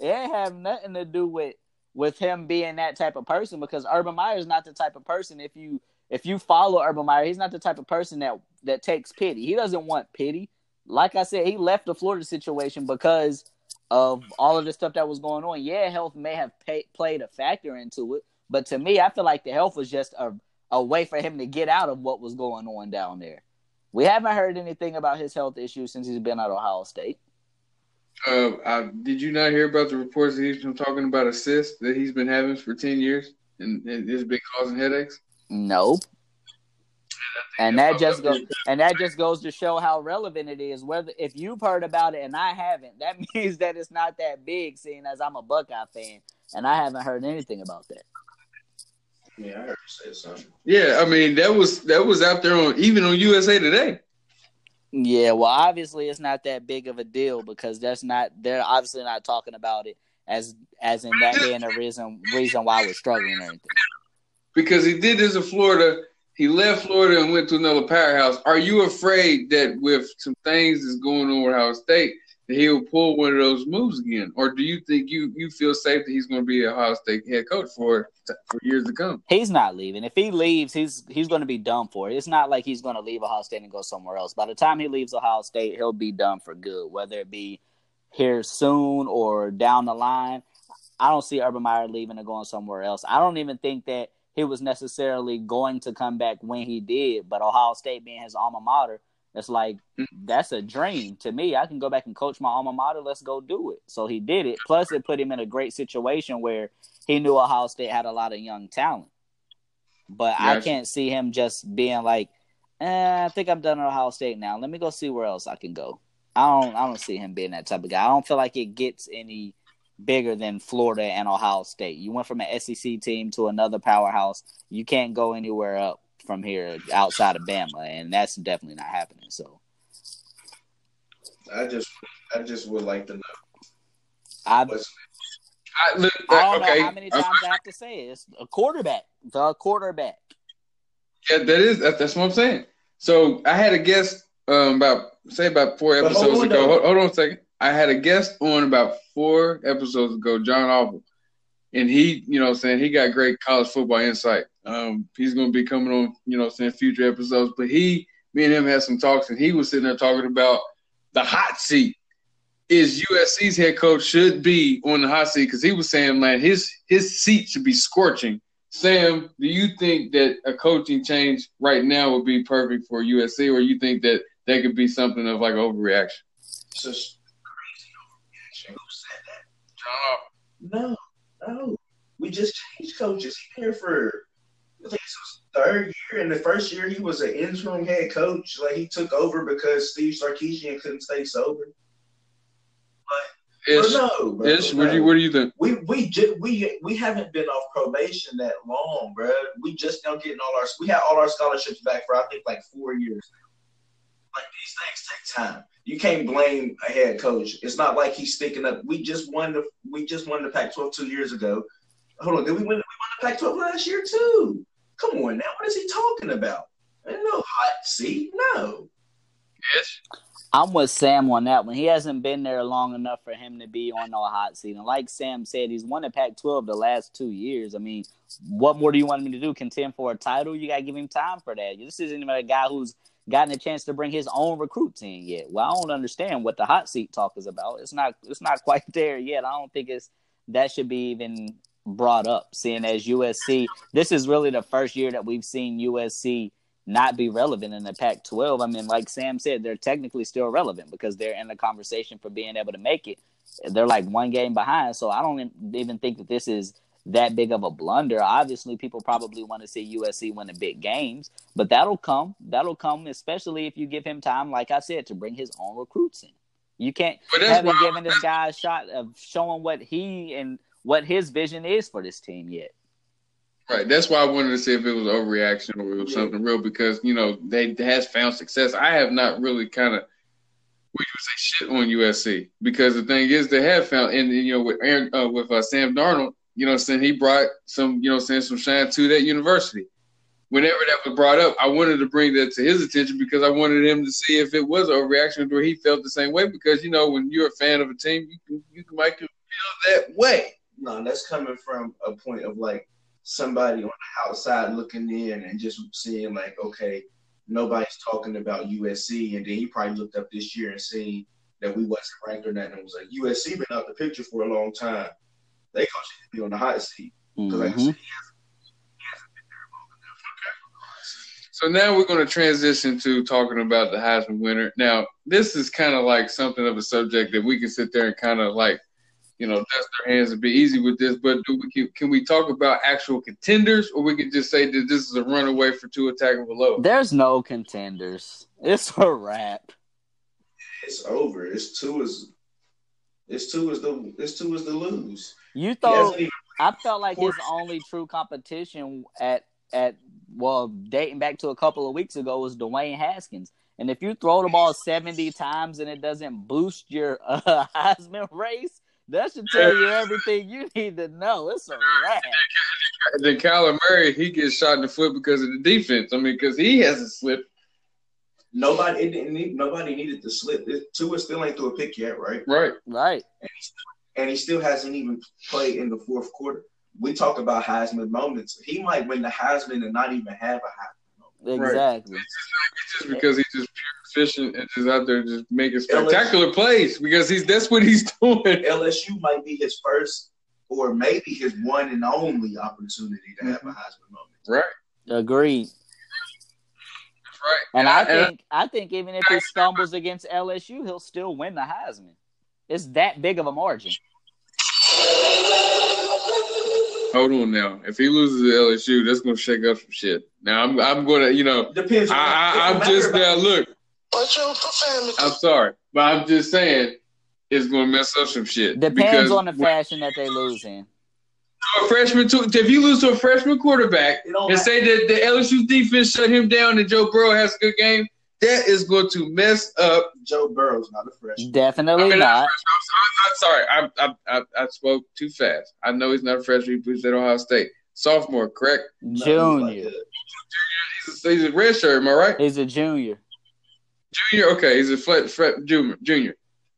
It ain't have nothing to do with with him being that type of person because Urban Meyer is not the type of person if you if you follow Urban Meyer, he's not the type of person that that takes pity. He doesn't want pity. Like I said, he left the Florida situation because of all of the stuff that was going on. Yeah, health may have pay, played a factor into it, but to me, I feel like the health was just a, a way for him to get out of what was going on down there. We haven't heard anything about his health issues since he's been at Ohio State. Uh, I, did you not hear about the reports that he's been talking about a cyst that he's been having for ten years and, and it's been causing headaches? Nope. And that just goes and that just goes to show how relevant it is. Whether if you've heard about it and I haven't, that means that it's not that big. Seeing as I'm a Buckeye fan and I haven't heard anything about that. Yeah, I heard you say something. Yeah, I mean that was that was out there on even on USA Today. Yeah, well, obviously it's not that big of a deal because that's not they're obviously not talking about it as as in that being a reason reason why we're struggling or anything. Because he did this in Florida, he left Florida and went to another powerhouse. Are you afraid that with some things that's going on with Ohio State, he'll pull one of those moves again, or do you think you you feel safe that he's going to be a Ohio State head coach for for years to come? He's not leaving. If he leaves, he's he's going to be done for. It's not like he's going to leave Ohio State and go somewhere else. By the time he leaves Ohio State, he'll be done for good, whether it be here soon or down the line. I don't see Urban Meyer leaving and going somewhere else. I don't even think that he was necessarily going to come back when he did, but Ohio State being his alma mater it's like mm-hmm. that's a dream to me. I can go back and coach my alma mater. Let's go do it. So he did it. Plus, it put him in a great situation where he knew Ohio State had a lot of young talent. But yes. I can't see him just being like, eh, "I think I'm done at Ohio State now. Let me go see where else I can go." I don't. I don't see him being that type of guy. I don't feel like it gets any bigger than Florida and Ohio State. You went from an SEC team to another powerhouse. You can't go anywhere up from here outside of Bama, and that's definitely not happening. So, I just, I just would like to know. I, I, look, I don't okay. know how many times I have to say it. It's a quarterback, the quarterback. Yeah, that is that's what I'm saying. So I had a guest um, about say about four episodes ago. Hold, hold, on a second. I had a guest on about four episodes ago, John Auble, and he, you know, saying he got great college football insight. Um, he's going to be coming on, you know, saying future episodes. But he, me and him had some talks, and he was sitting there talking about the hot seat is USC's head coach should be on the hot seat because he was saying, man, his his seat should be scorching. Sam, do you think that a coaching change right now would be perfect for USC, or you think that that could be something of like overreaction? It's just crazy overreaction. Who said that? John, No, no. We just changed coaches. He here for I think it's his third year. In the first year, he was an interim head coach. Like he took over because Steve Sarkisian couldn't stay sober. But Ish, no, bro, Ish, what do you what do you think? We we just we we haven't been off probation that long, bro. We just now getting all our we had all our scholarships back for I think like four years. Like these things take time. You can't blame a head coach. It's not like he's sticking up. We just won the we just won the Pac-12 two years ago. Hold on, did we win? We won the Pac-12 last year too. Come on now, what is he talking about? Ain't no hot seat, no. Ish, I'm with Sam on that one. He hasn't been there long enough for him to be on no hot seat. And like Sam said, he's won the Pac-12 the last two years. I mean, what more do you want him to do? Contend for a title? You got to give him time for that. This isn't even a guy who's gotten a chance to bring his own recruits in yet. Well, I don't understand what the hot seat talk is about. It's not. It's not quite there yet. I don't think it's that should be even brought up. Seeing as USC, this is really the first year that we've seen USC not be relevant in the Pac 12. I mean, like Sam said, they're technically still relevant because they're in the conversation for being able to make it. They're like one game behind. So I don't even think that this is that big of a blunder. Obviously, people probably want to see USC win the big games, but that'll come. That'll come, especially if you give him time, like I said, to bring his own recruits in. You can't haven't given this guy a shot of showing what he and what his vision is for this team yet. Right. That's why I wanted to see if it was overreaction or it was Yeah. something real because you know they has found success. I have not really kind of we would say shit on USC because the thing is they have found and you know with Aaron uh, with uh, Sam Darnold, you know, saying he brought some you know saying some shine to that university. Whenever that was brought up, I wanted to bring that to his attention because I wanted him to see if it was a reaction where he felt the same way. Because you know, when you're a fan of a team, you can you can might feel that way. No, that's coming from a point of like somebody on the outside looking in and just seeing like, okay, nobody's talking about USC, and then he probably looked up this year and seen that we wasn't ranked or nothing, and was like, USC been out the picture for a long time. They gonna be on the hot seat because like I Mhm. said, he hasn't, he hasn't been there long enough. So now we're going to transition to talking about the Heisman winner. Now, this is kind of like something of a subject that we can sit there and kind of like, you know, dust their hands and be easy with this. But do we can, can we talk about actual contenders, or we can just say that this is a runaway for Tua Tagovailoa? There's no contenders. It's a wrap. It's over. It's two is. It's two is the. It's two is the lose. You thought I felt like his only true competition at at well dating back to a couple of weeks ago was Dwayne Haskins. And if you throw the ball seventy times and it doesn't boost your uh, Heisman race, that should tell you everything you need to know. It's a wrap. And then Kyler Murray, he gets shot in the foot because of the defense. I mean, because he hasn't slipped. nobody. It didn't need, nobody needed to slip. It, Tua still ain't threw a pick yet, right? Right. Right. and he still hasn't even played in the fourth quarter. We talk about Heisman moments. He might win the Heisman and not even have a Heisman moment. Exactly. It's just because he's just pure efficient and just out there just making spectacular plays because he's that's what he's doing. LSU might be his first or maybe his one and only opportunity to have a mm-hmm. Heisman moment. Right. Agreed. That's right. And I And think I think even if he stumbles against LSU, he'll still win the Heisman. It's that big of a margin. Hold on now. If he loses to LSU, that's gonna shake up some shit. Now I'm I'm gonna you know Depends. I, I, I'm just now look. Watch your profanity. I'm sorry, but I'm just saying it's gonna mess up some shit. Depends on the fashion that they lose in. a freshman, to, if you lose to a freshman quarterback and say that the LSU defense shut him down and Joe Burrow has a good game, that is going to mess up. Joe Burrow's not a freshman. Definitely I mean, not. I'm, I'm sorry, I, I I I spoke too fast. I know he's not a freshman. He plays at Ohio State, sophomore, correct? No, Junior. he's like He's a, he's a red shirt, am I right? He's a junior. Junior, okay, he's a flat, junior. Junior.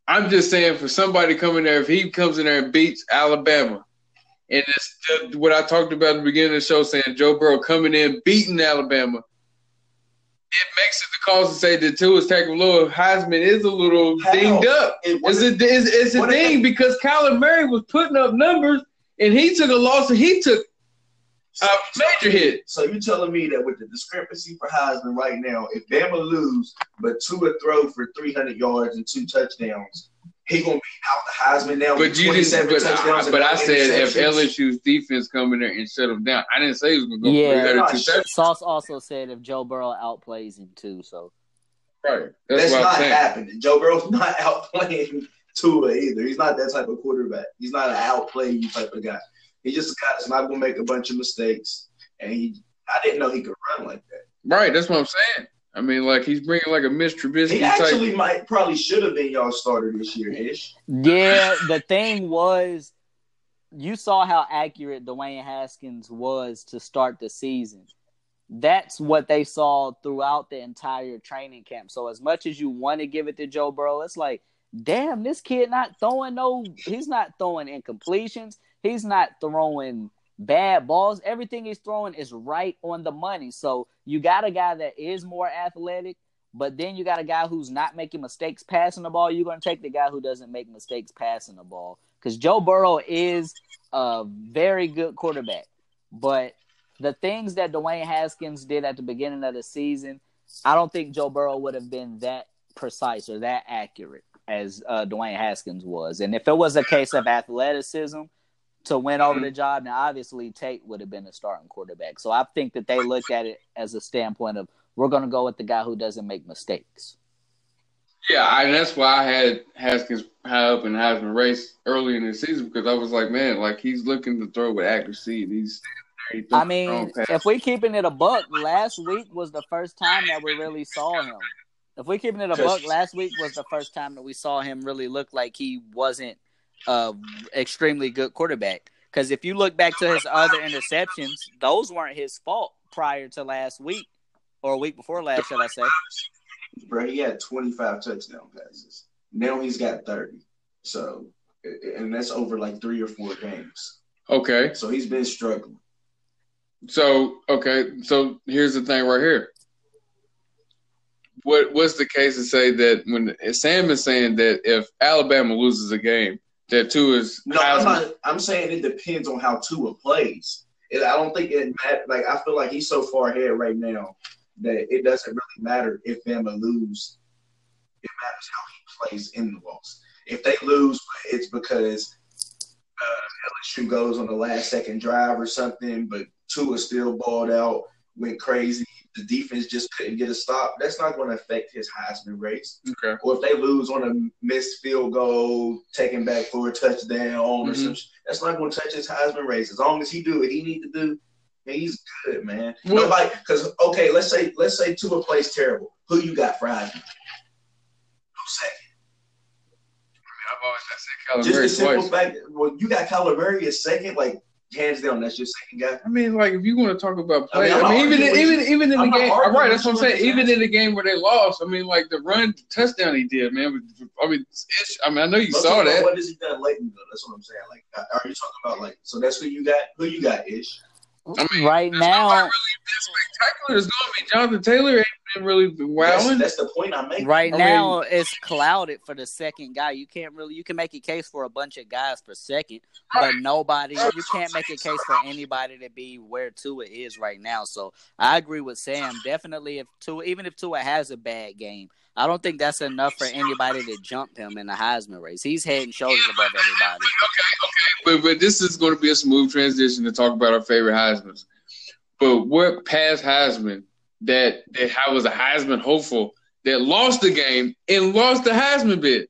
I'm just saying for somebody coming there, if he comes in there and beats Alabama, and it's the, what I talked about at the beginning of the show, saying Joe Burrow coming in beating Alabama, it makes it the cause to say that Tua Tagovailoa Heisman is a little How? dinged up. It, it's a it's, it's a thing because Kyler Murray was putting up numbers and he took a loss and he took a major hit. So you telling me that with the discrepancy for Heisman right now, if Bama lose but Tua throw for 300 yards and two touchdowns, he gonna be out the Heisman now. But you didn't. But, I, but I said if LSU's defense come in there and shut him down, I didn't say he was gonna go. Yeah, Soss also said if Joe Burrow outplays him too. So right, that's, that's not happening. Joe Burrow's not outplaying Tua either. He's not that type of quarterback. He's not an outplay you type of guy. He's just a guy that's not gonna make a bunch of mistakes. And he, I didn't know he could run like that. Right, that's what I'm saying. I mean, like he's bringing like a Mitch Trubisky. He actually type. might probably should have been y'all starter this year, ish. Yeah, the thing was, you saw how accurate Dwayne Haskins was to start the season. That's what they saw throughout the entire training camp. So as much as you want to give it to Joe Burrow, it's like, damn, this kid not throwing no. He's not throwing incompletions. He's not throwing bad balls. Everything he's throwing is right on the money. So you got a guy that is more athletic, but then you got a guy who's not making mistakes passing the ball. You're going to take the guy who doesn't make mistakes passing the ball because Joe Burrow is a very good quarterback. But the things that Dwayne Haskins did at the beginning of the season, I don't think Joe Burrow would have been that precise or that accurate as uh, Dwayne Haskins was. And if it was a case of athleticism, to win over the mm-hmm. job. Now, obviously, Tate would have been a starting quarterback. So I think that they looked at it as a standpoint of we're going to go with the guy who doesn't make mistakes. Yeah, and that's why I had Haskins high up the Heisman race early in the season because I was like, man, like he's looking to throw with accuracy. He's I mean, if we keeping it a buck, last week was the first time that we really saw him. If we keeping it a buck, last week was the first time that we saw him really look like he wasn't uh, extremely good quarterback. Because if you look back to his other interceptions, those weren't his fault prior to last week or a week before last, should I say? Bro, he had 25 touchdown passes. Now he's got 30. So, and that's over like three or four games. Okay. So he's been struggling. So, okay. So here's the thing right here. What what's the case to say that when Sam is saying that if Alabama loses a game, that Tua is. No, I'm not. I'm saying it depends on how Tua plays. It, I don't think it matters. Like I feel like he's so far ahead right now that it doesn't really matter if Bama lose. It matters how he plays in the loss. If they lose, it's because uh, LSU goes on the last second drive or something, but Tua still balled out, went crazy the defense just couldn't get a stop, that's not going to affect his Heisman race. Okay. Or if they lose on a missed field goal, taken back for a touchdown mm-hmm. or something, that's not going to touch his Heisman race. As long as he do what he need to do, he's good, man. Well, Nobody, because okay, let's say let's say Tua plays terrible. Who you got for Heisman? No second. I mean, I've always said Kyler Just the simple twice. fact, well, you got Kyler Murray as second. Like hands down, that's your second guy. I mean, like if you want to talk about play, I mean, I mean even in, even even in I'm the game, all right, that's what I'm saying. Even in the game where they lost, I mean, like the run touchdown he did, man. I mean, I mean, I know you Let's saw that. What has he done lately, though? That's what I'm saying. Like, are you talking about like? So that's who you got. Who you got, Ish? I mean, right now, really spectacular is going to be Jonathan Taylor. Ain't been really wowing. That's, that's, the point I'm making. Right I now, mean, it's clouded for the second guy. You can't really. You can make a case for a bunch of guys for second, but nobody. You can't make a case for anybody to be where Tua is right now. So I agree with Sam. Definitely, if Tua, even if Tua has a bad game, I don't think that's enough for anybody to jump him in the Heisman race. He's head and shoulders above everybody. Okay, okay, but but this is going to be a smooth transition to talk about our favorite Heisman's. But what past Heisman that that I was a Heisman hopeful that lost the game and lost the Heisman bid?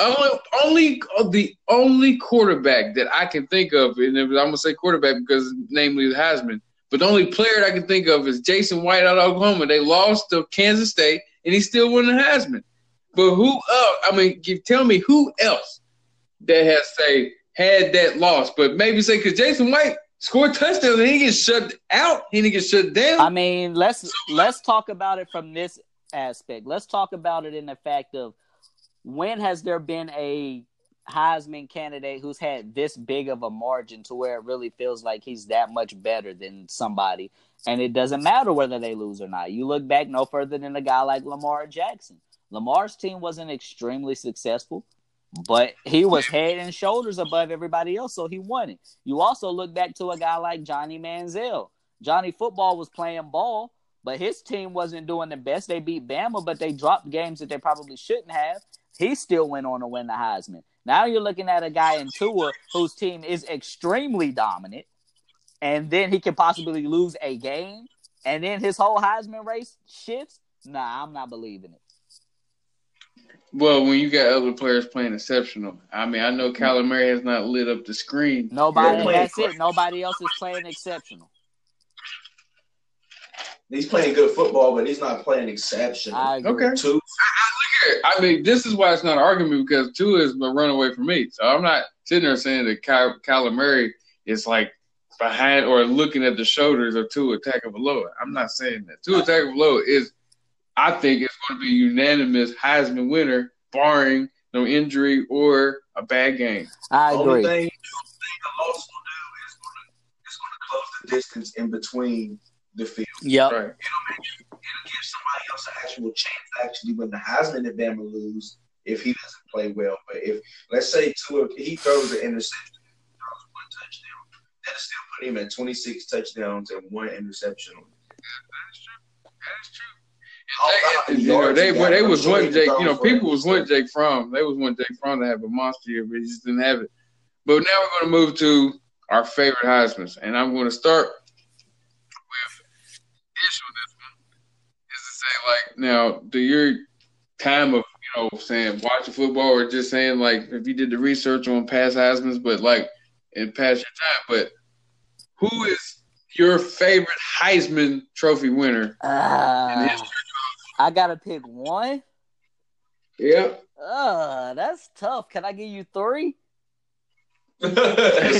Only, only uh, the only quarterback that I can think of, and I'm gonna say quarterback because namely the Heisman, but the only player that I can think of is Jason White out of Oklahoma. They lost to Kansas State and he still won the Heisman. But who else? I mean, tell me who else that has say had that loss? But maybe say because Jason White scored touchdowns and he gets shut out, he gets shut down. I mean, let's let's talk about it from this aspect. Let's talk about it in the fact of when has there been a Heisman candidate who's had this big of a margin to where it really feels like he's that much better than somebody. And it doesn't matter whether they lose or not. You look back no further than a guy like Lamar Jackson. Lamar's team wasn't extremely successful, but he was head and shoulders above everybody else, so he won it. You also look back to a guy like Johnny Manziel. Johnny Football was playing ball, but his team wasn't doing the best. They beat Bama, but they dropped games that they probably shouldn't have. He still went on to win the Heisman. Now you're looking at a guy in Tua whose team is extremely dominant, and then he can possibly lose a game, and then his whole Heisman race shifts. Nah, I'm not believing it. Well, when you got other players playing exceptional, I mean, I know Kyler Murray has not lit up the screen. Nobody, that's it. Nobody else is playing exceptional. He's playing good football, but he's not playing exceptional. I agree. Okay. Two, I mean, this is why it's not an argument because Tua is a runaway for me. So I'm not sitting there saying that Ky- Kyler Murray is like behind or looking at the shoulders of two Tua Tagovailoa. I'm not saying that. two Tua Tagovailoa is, I think, it's going to be unanimous Heisman winner, barring no injury or a bad game. I the only agree. thing, the loss will do is going to it's going to close the distance in between the field. Yep. Right. It'll make you, it'll give somebody else an actual chance to actually win the Heisman if Bama lose if he doesn't play well. But if let's say Tua he throws an interception, throws one touchdown, that'll still put him at 26 touchdowns and one interception. That's true. That's true. How They, about you know, yards they, he well, got? they was sure wanting he Jake. You know, people was wanting Jake Fromm. They was wanting Jake Fromm to have a monster year, but he just didn't have it. But now we're going to move to our favorite Heisman's, and I'm going to start with issue with this one is to say like, now, do your time of you know saying watching football or just saying like if you did the research on past Heisman's, but like and past your time, but who is your favorite Heisman Trophy winner? in Uh, history? I gotta pick one. Yeah. Uh, that's tough. Can I give you three? so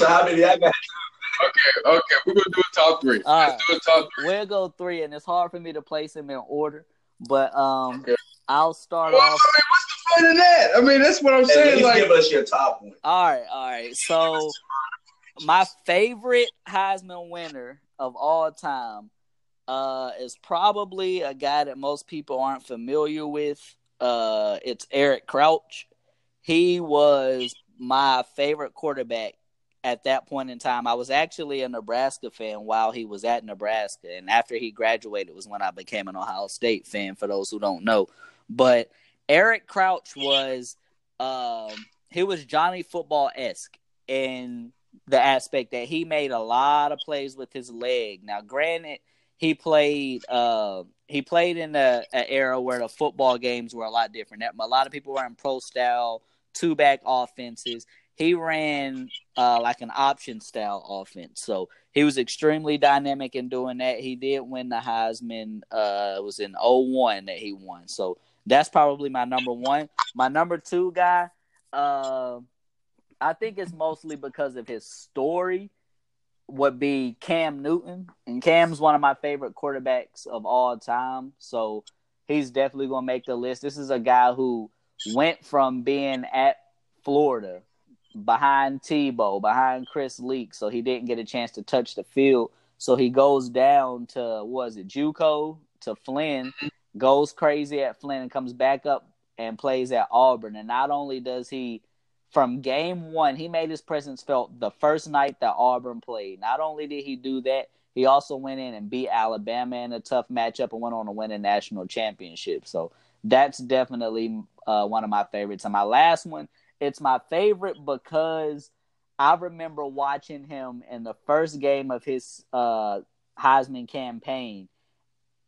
how many I got? Okay, okay, we're gonna do a top three. All Let's do a top three. We'll go three, and it's hard for me to place them in order. But um, Okay. I'll start Well, I mean, off. what's the fun in that? I mean, that's what I'm At saying. least Like, give us your top one. All right, all right. So my favorite Heisman winner of all time uh, is probably a guy that most people aren't familiar with. Uh, it's Eric Crouch. He was my favorite quarterback at that point in time. I was actually a Nebraska fan while he was at Nebraska, and after he graduated was when I became an Ohio State fan. For those who don't know, but Eric Crouch was um, he was Johnny Football esque in the aspect that he made a lot of plays with his leg. Now, granted, he played uh, he played in a, a era where the football games were a lot different. A lot of people were in pro style two back offenses. He ran uh, like an option style offense, so he was extremely dynamic in doing that. He did win the Heisman. Uh, it was in 01 that he won, so that's probably my number one. My number two guy, uh, I think it's mostly because of his story. Would be Cam Newton, and Cam's one of my favorite quarterbacks of all time. So he's definitely going to make the list. This is a guy who went from being at Florida behind Tebow, behind Chris Leak, so he didn't get a chance to touch the field. So he goes down to was it JUCO to Flynn, goes crazy at Flynn, and comes back up and plays at Auburn. And not only does he, from game one, he made his presence felt the first night that Auburn played. Not only did he do that, he also went in and beat Alabama in a tough matchup and went on to win a national championship. So that's definitely uh, one of my favorites. And my last one, it's my favorite because I remember watching him in the first game of his uh, Heisman campaign.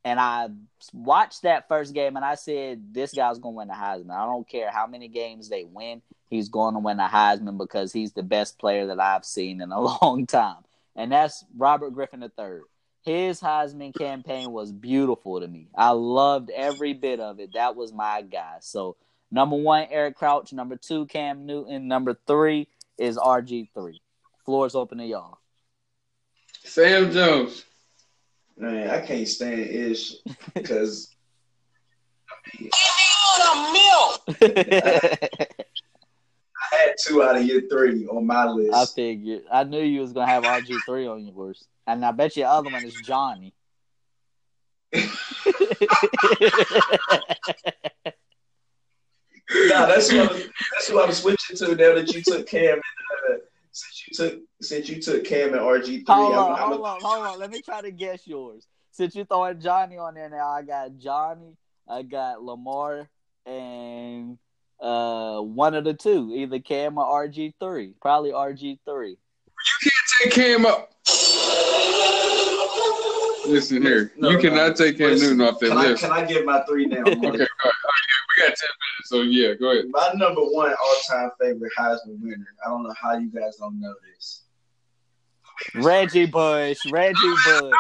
And I watched that first game and I said, this guy's going to win the Heisman. I don't care how many games they win. He's going to win the Heisman because he's the best player that I've seen in a long time. And that's Robert Griffin III. His Heisman campaign was beautiful to me. I loved every bit of it. That was my guy. So, number one, Eric Crouch. Number two, Cam Newton. Number three is RG3. Floor's open to y'all. Sam Jones. Man, I can't stand Ish because I had two out of your three on my list. I figured. I knew you was gonna have RG three on yours, and I bet you the other one is Johnny. nah, that's what that's what I'm switching to now that you took Cam. And, uh, since you took since you took Cam and RG three, hold on, I'm, I'm hold a, on, hold on. Let me try to guess yours. Since you throwing Johnny on there now, I got Johnny, I got Lamar, and uh one of the two, either Cam or RG three. Probably RG three. You can't take Cam up. Listen here, No, you cannot no. take Cam Newton off that Can I, list. can I give my three now? Okay, all right. Yeah, we got ten minutes, so yeah, go ahead. My number one all time favorite Heisman winner. I don't know how you guys don't know this. Reggie Bush, Reggie Bush.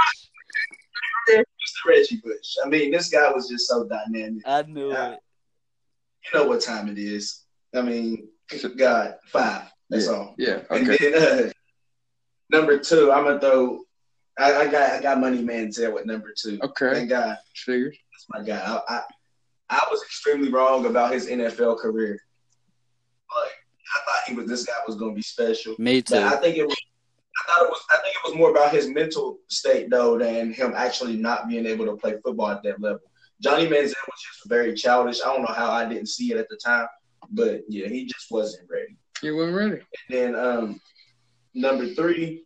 Mr. Reggie Bush. I mean, this guy was just so dynamic. I knew Yeah. it. You know what time it is. I mean, God, five. That's all. Yeah, And okay. then uh, number two, I'm gonna throw. I, I got I got Money Manziel with number two. Okay, Thank God, figures. that's my guy. I, I I was extremely wrong about his NFL career. Like I thought he was this guy was gonna be special. Me But I think it was. I thought it was. I think it was more about his mental state though than him actually not being able to play football at that level. Johnny Manziel was just very childish. I don't know how I didn't see it at the time, but yeah, he just wasn't ready. He wasn't ready. And then um, number three,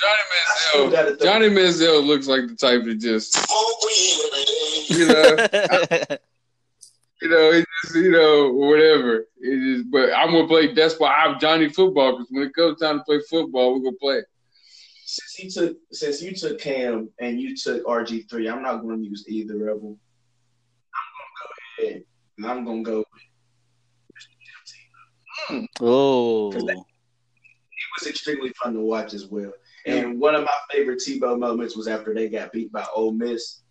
Johnny I Manziel. Johnny Manziel looks like the type to just, Smoke weed every day. you know, you know, it just, you know, whatever. It is, but I'm gonna play. That's why I'm Johnny football because when it comes time to play football, we're gonna play. since he took since you took Cam and you took RG three, I'm not going to use either of them. I'm going to go ahead and I'm going to go. oh, It was extremely fun to watch as well. And one of my favorite Tebow moments was after they got beat by Ole Miss.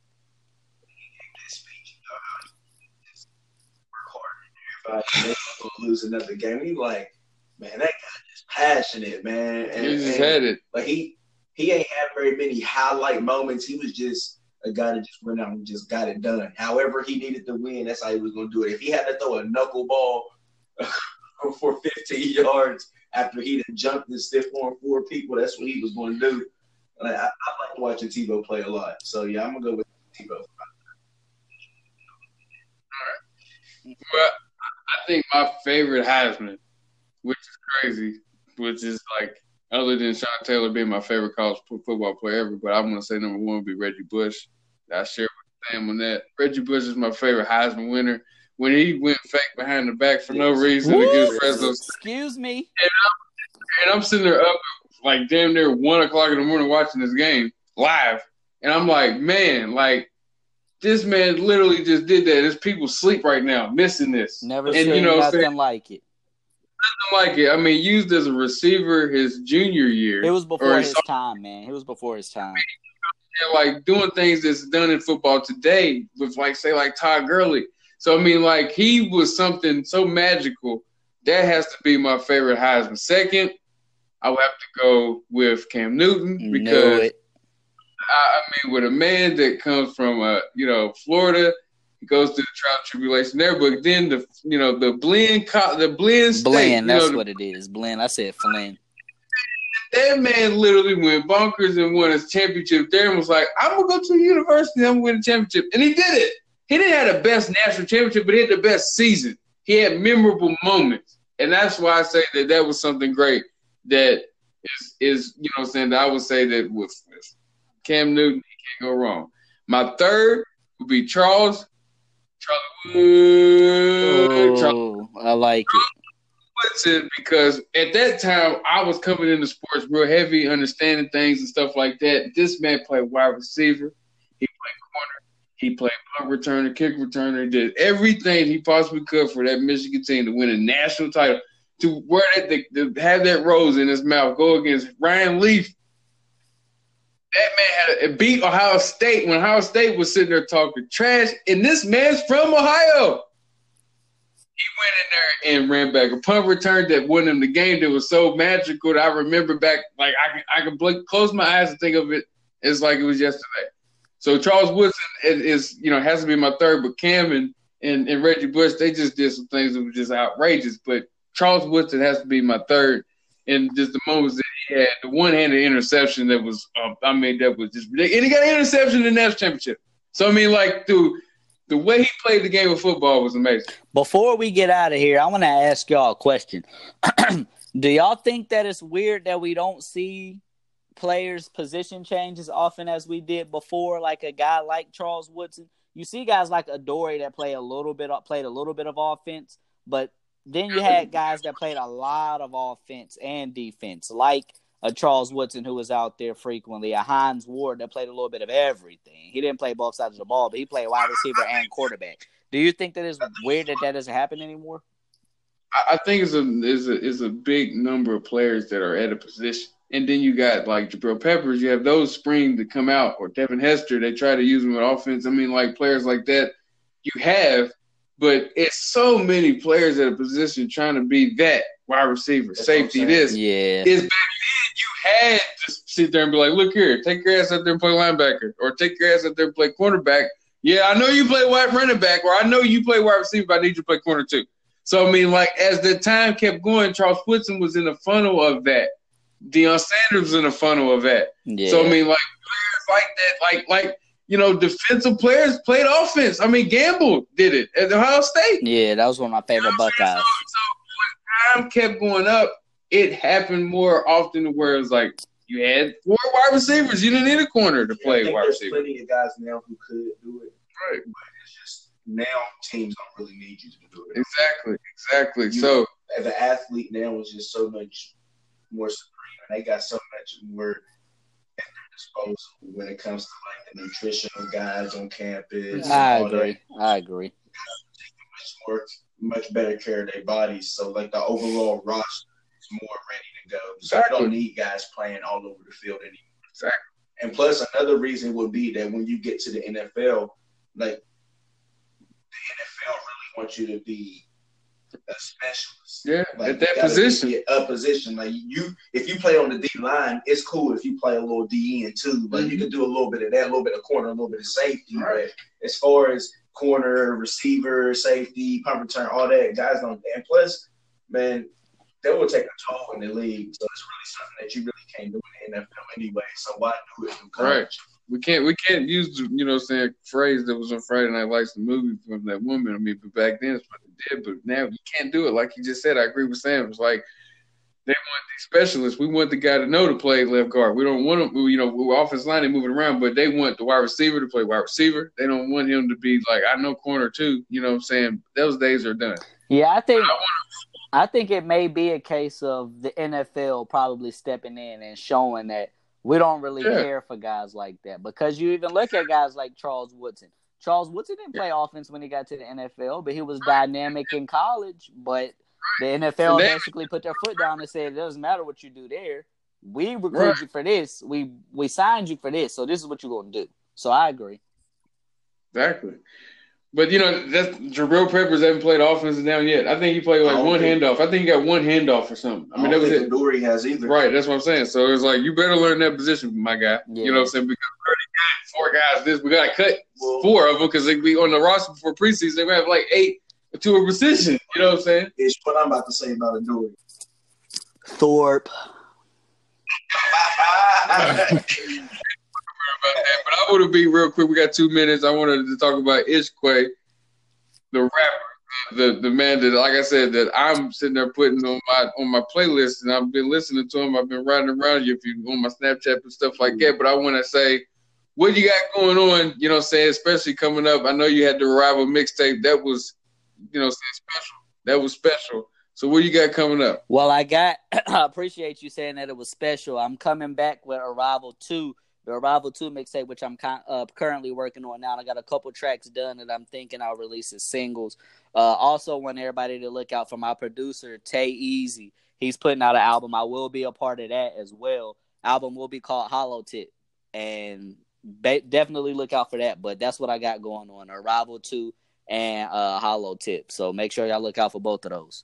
He gave that speech, you know, how he just work hard and everybody lose another game. He like, man, that guy is passionate, man. And, He just had it. like he he ain't had very many highlight moments. He was just a guy that just went out and just got it done. However, he needed to win. That's how he was gonna do it. If he had to throw a knuckleball for 15 yards after he done jumped and stiff arm four people, that's what he was going to do. I, I like watching Tebow play a lot. So yeah, I'm gonna go with Tebow. All right. Well, I think my favorite Heisman, which is crazy, which is like other than Sean Taylor being my favorite college football player ever, but I'm gonna say number one would be Reggie Bush. I share with Sam on that. Reggie Bush is my favorite Heisman winner. When he went fake behind the back for no reason Woo! against Fresno State, excuse me. and I'm sitting there up like damn near one o'clock in the morning watching this game live, and I'm like, man, like this man literally just did that. There's people sleep right now, missing this. Never and seen you know, what saying? nothing like it. Nothing like it. I mean, used as a receiver his junior year. It was before his some- time, man. It was before his time. and, like doing things that's done in football today with like say like Todd Gurley. So I mean, like he was something so magical. That has to be my favorite Heisman. Second, I would have to go with Cam Newton because. I, I mean, with a man that comes from uh, you know Florida, he goes through the trial and tribulation there, but then the you know the blend, co- the blend, state, Blend, you know, that's the- what it is. Blend. I said Flynn. that man literally went bonkers and won his championship there and was like, I'm gonna go to the university, I'm gonna win a championship. And he did it. He didn't have the best national championship, but he had the best season. He had memorable moments. And that's why I say that that was something great that is, is you know what I'm saying, that I would say that with, with Cam Newton, he can't go wrong. My third would be Charles. Charlie Wood. Charlie Oh, I like it. Because at that time I was coming into sports real heavy, understanding things and stuff like that. This man played wide receiver, he played corner, he played punt returner, kick returner, did everything he possibly could for that Michigan team to win a national title. To wear that, to, to have that rose in his mouth, go against Ryan Leaf. That man had a, beat Ohio State when Ohio State was sitting there talking trash, and this man's from Ohio he went in there and ran back a punt return that won him the game that was so magical that I remember back like I can I can blink, close my eyes and think of it It's like it was yesterday. So Charles Woodson is, you know has to be my third, but Cam and, and, and Reggie Bush, they just did some things that were just outrageous. But Charles Woodson has to be my third. And just the moments that he had, the one-handed interception that was, um, I mean, that was just ridiculous. And he got an interception in the national championship. So I mean, like, dude, the way he played the game of football was amazing. Before we get out of here, I want to ask y'all a question. Do y'all think that it's weird that we don't see players' position change as often as we did before? Like a guy like Charles Woodson, you see guys like Adoree that play a little bit, played a little bit of offense, but then you had guys that played a lot of offense and defense, like a Charles Woodson who was out there frequently, a Hines Ward that played a little bit of everything. He didn't play both sides of the ball, but he played wide receiver and quarterback. Do you think that is weird that that doesn't happen anymore? I think it's a is a is a big number of players that are at a position, and then you got like Jabril Peppers. You have those spring to come out, or Devin Hester. They try to use them with offense. I mean, like players like that you have, but it's so many players at a position trying to be that wide receiver, That's safety. This Yeah. is back then you had to sit there and be like, look here, take your ass out there and play linebacker, or take your ass out there and play cornerback. Yeah, I know you play wide running back, or I know you play wide receiver, but I need you to play corner too. So I mean, like as the time kept going, Charles Woodson was in the funnel of that. Deion Sanders in the funnel of that. Yeah. So I mean, like players like that, like like you know, defensive players played offense. I mean, Gamble did it at Ohio State. yeah, that was one of my favorite Buckeyes. So, so when time kept going up, it happened more often where it's like you had four wide receivers. You didn't need a corner to I play think wide there's receiver. plenty of guys now who could do it. Right. But it's just now teams don't really need you to do it. Exactly. Exactly. You- So As an athlete now is just so much more supreme, and they got so much more at their disposal when it comes to like the nutritional guys on campus. I all that. agree. I agree. much more, much better care of their bodies. So like the overall roster is more ready to go. So Exactly. you don't need guys playing all over the field anymore. Exactly. And plus another reason would be that when you get to the NFL, like the NFL really wants you to be a specialist. yeah, Like, at that position. a position. Like you, if you play on the D line, it's cool. If you play a little D end too, like you Mhm. can do a little bit of that, a little bit of corner, a little bit of safety. Right. But as far as corner, receiver, safety, punt return, all that, guys don't. And plus, man, that will take a toll in the league. So it's really something that you really can't do in the NFL anyway. So why do it? Right. We can't we can't use the, you know saying phrase that was on Friday Night Lights the movie from that woman. I mean, but back then it's what they did, but now you can't do it. Like you just said, I agree with Sam. It's like they want these specialists. We want the guy to know to play left guard. We don't want him. You know, we're offense line and moving around, but they want the wide receiver to play wide receiver. They don't want him to be like I know corner too. You know what I'm saying? Those days are done. Yeah, I think I I think it may be a case of the NFL probably stepping in and showing that we don't really Yeah. care for guys like that. Because you even look at guys like Charles Woodson. Charles Woodson didn't play offense when he got to the NFL, but he was dynamic in college. But the NFL they- basically put their foot down and said, "It doesn't matter what you do there. We recruit Right. you for this. We we signed you for this. So this is what you're going to do." So I agree. Exactly. But you know, that's Jabril Peppers haven't played offense down yet. I think he played like one think- handoff. I think he got one handoff or something. I mean, that was it. Dory has either. Right, that's what I'm saying. So it's like you better learn that position, my guy. Yeah. You know what I'm saying? Because we already got four guys. This we got to cut Well- four of them because they be on the roster before preseason. They have like eight to a position. You know what I'm saying? It's what I'm about to say about Adoree. Thorpe. About that. But I want to be real quick. We got two minutes. I wanted to talk about Ish Que, the rapper, the the man that, like I said, that I'm sitting there putting on my on my playlist, and I've been listening to him. I've been riding around you if you on my Snapchat and stuff like that. But I want to say. What you got going on, you know I'm saying, especially coming up. I know you had the Arrival mixtape. That was, you know, special. That was special. So what you got coming up? Well, I got. I appreciate you saying that it was special. I'm coming back with Arrival Two, the Arrival Two mixtape, which I'm con- uh, currently working on now. I got a couple tracks done that I'm thinking I'll release as singles. Uh, also, want everybody to look out for my producer Tay Easy. He's putting out an album. I will be a part of that as well. Album will be called Hollow Tip, and definitely look out for that. But that's what I got going on: Arrival Two and uh, Hollow Tip. So make sure y'all look out for both of those.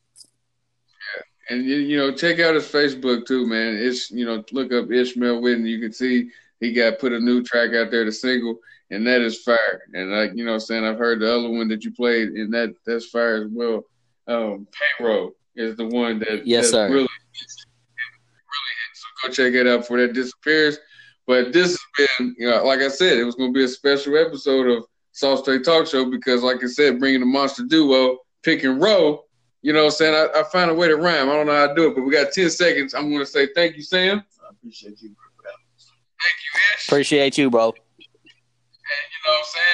And you, know, check out his Facebook too, man. It's you know, look up Ishmael Witten. You can see he got put a new track out there, the single. and that is fire. And like you know, what I'm saying I've heard the other one that you played, and that that's fire as well. Um, payroll is the one that Yes, that's sir. really really hit. So go check it out before that disappears. But this has been, you know, like I said, it was going to be a special episode of Soss Straight Talk Show because, like I said, bringing the monster duo, pick and roll. You know, what I'm saying I, I find a way to rhyme. I don't know how to do it, but we got ten seconds. I'm going to say thank you, Sam. I appreciate you. Thank Appreciate you, bro. And you know what I'm saying?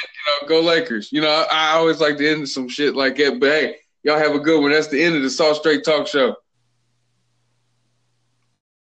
You know, go Lakers. You know, I, I always like to end some shit like that. But hey, y'all have a good one. That's the end of the Soss Straight Talk Show.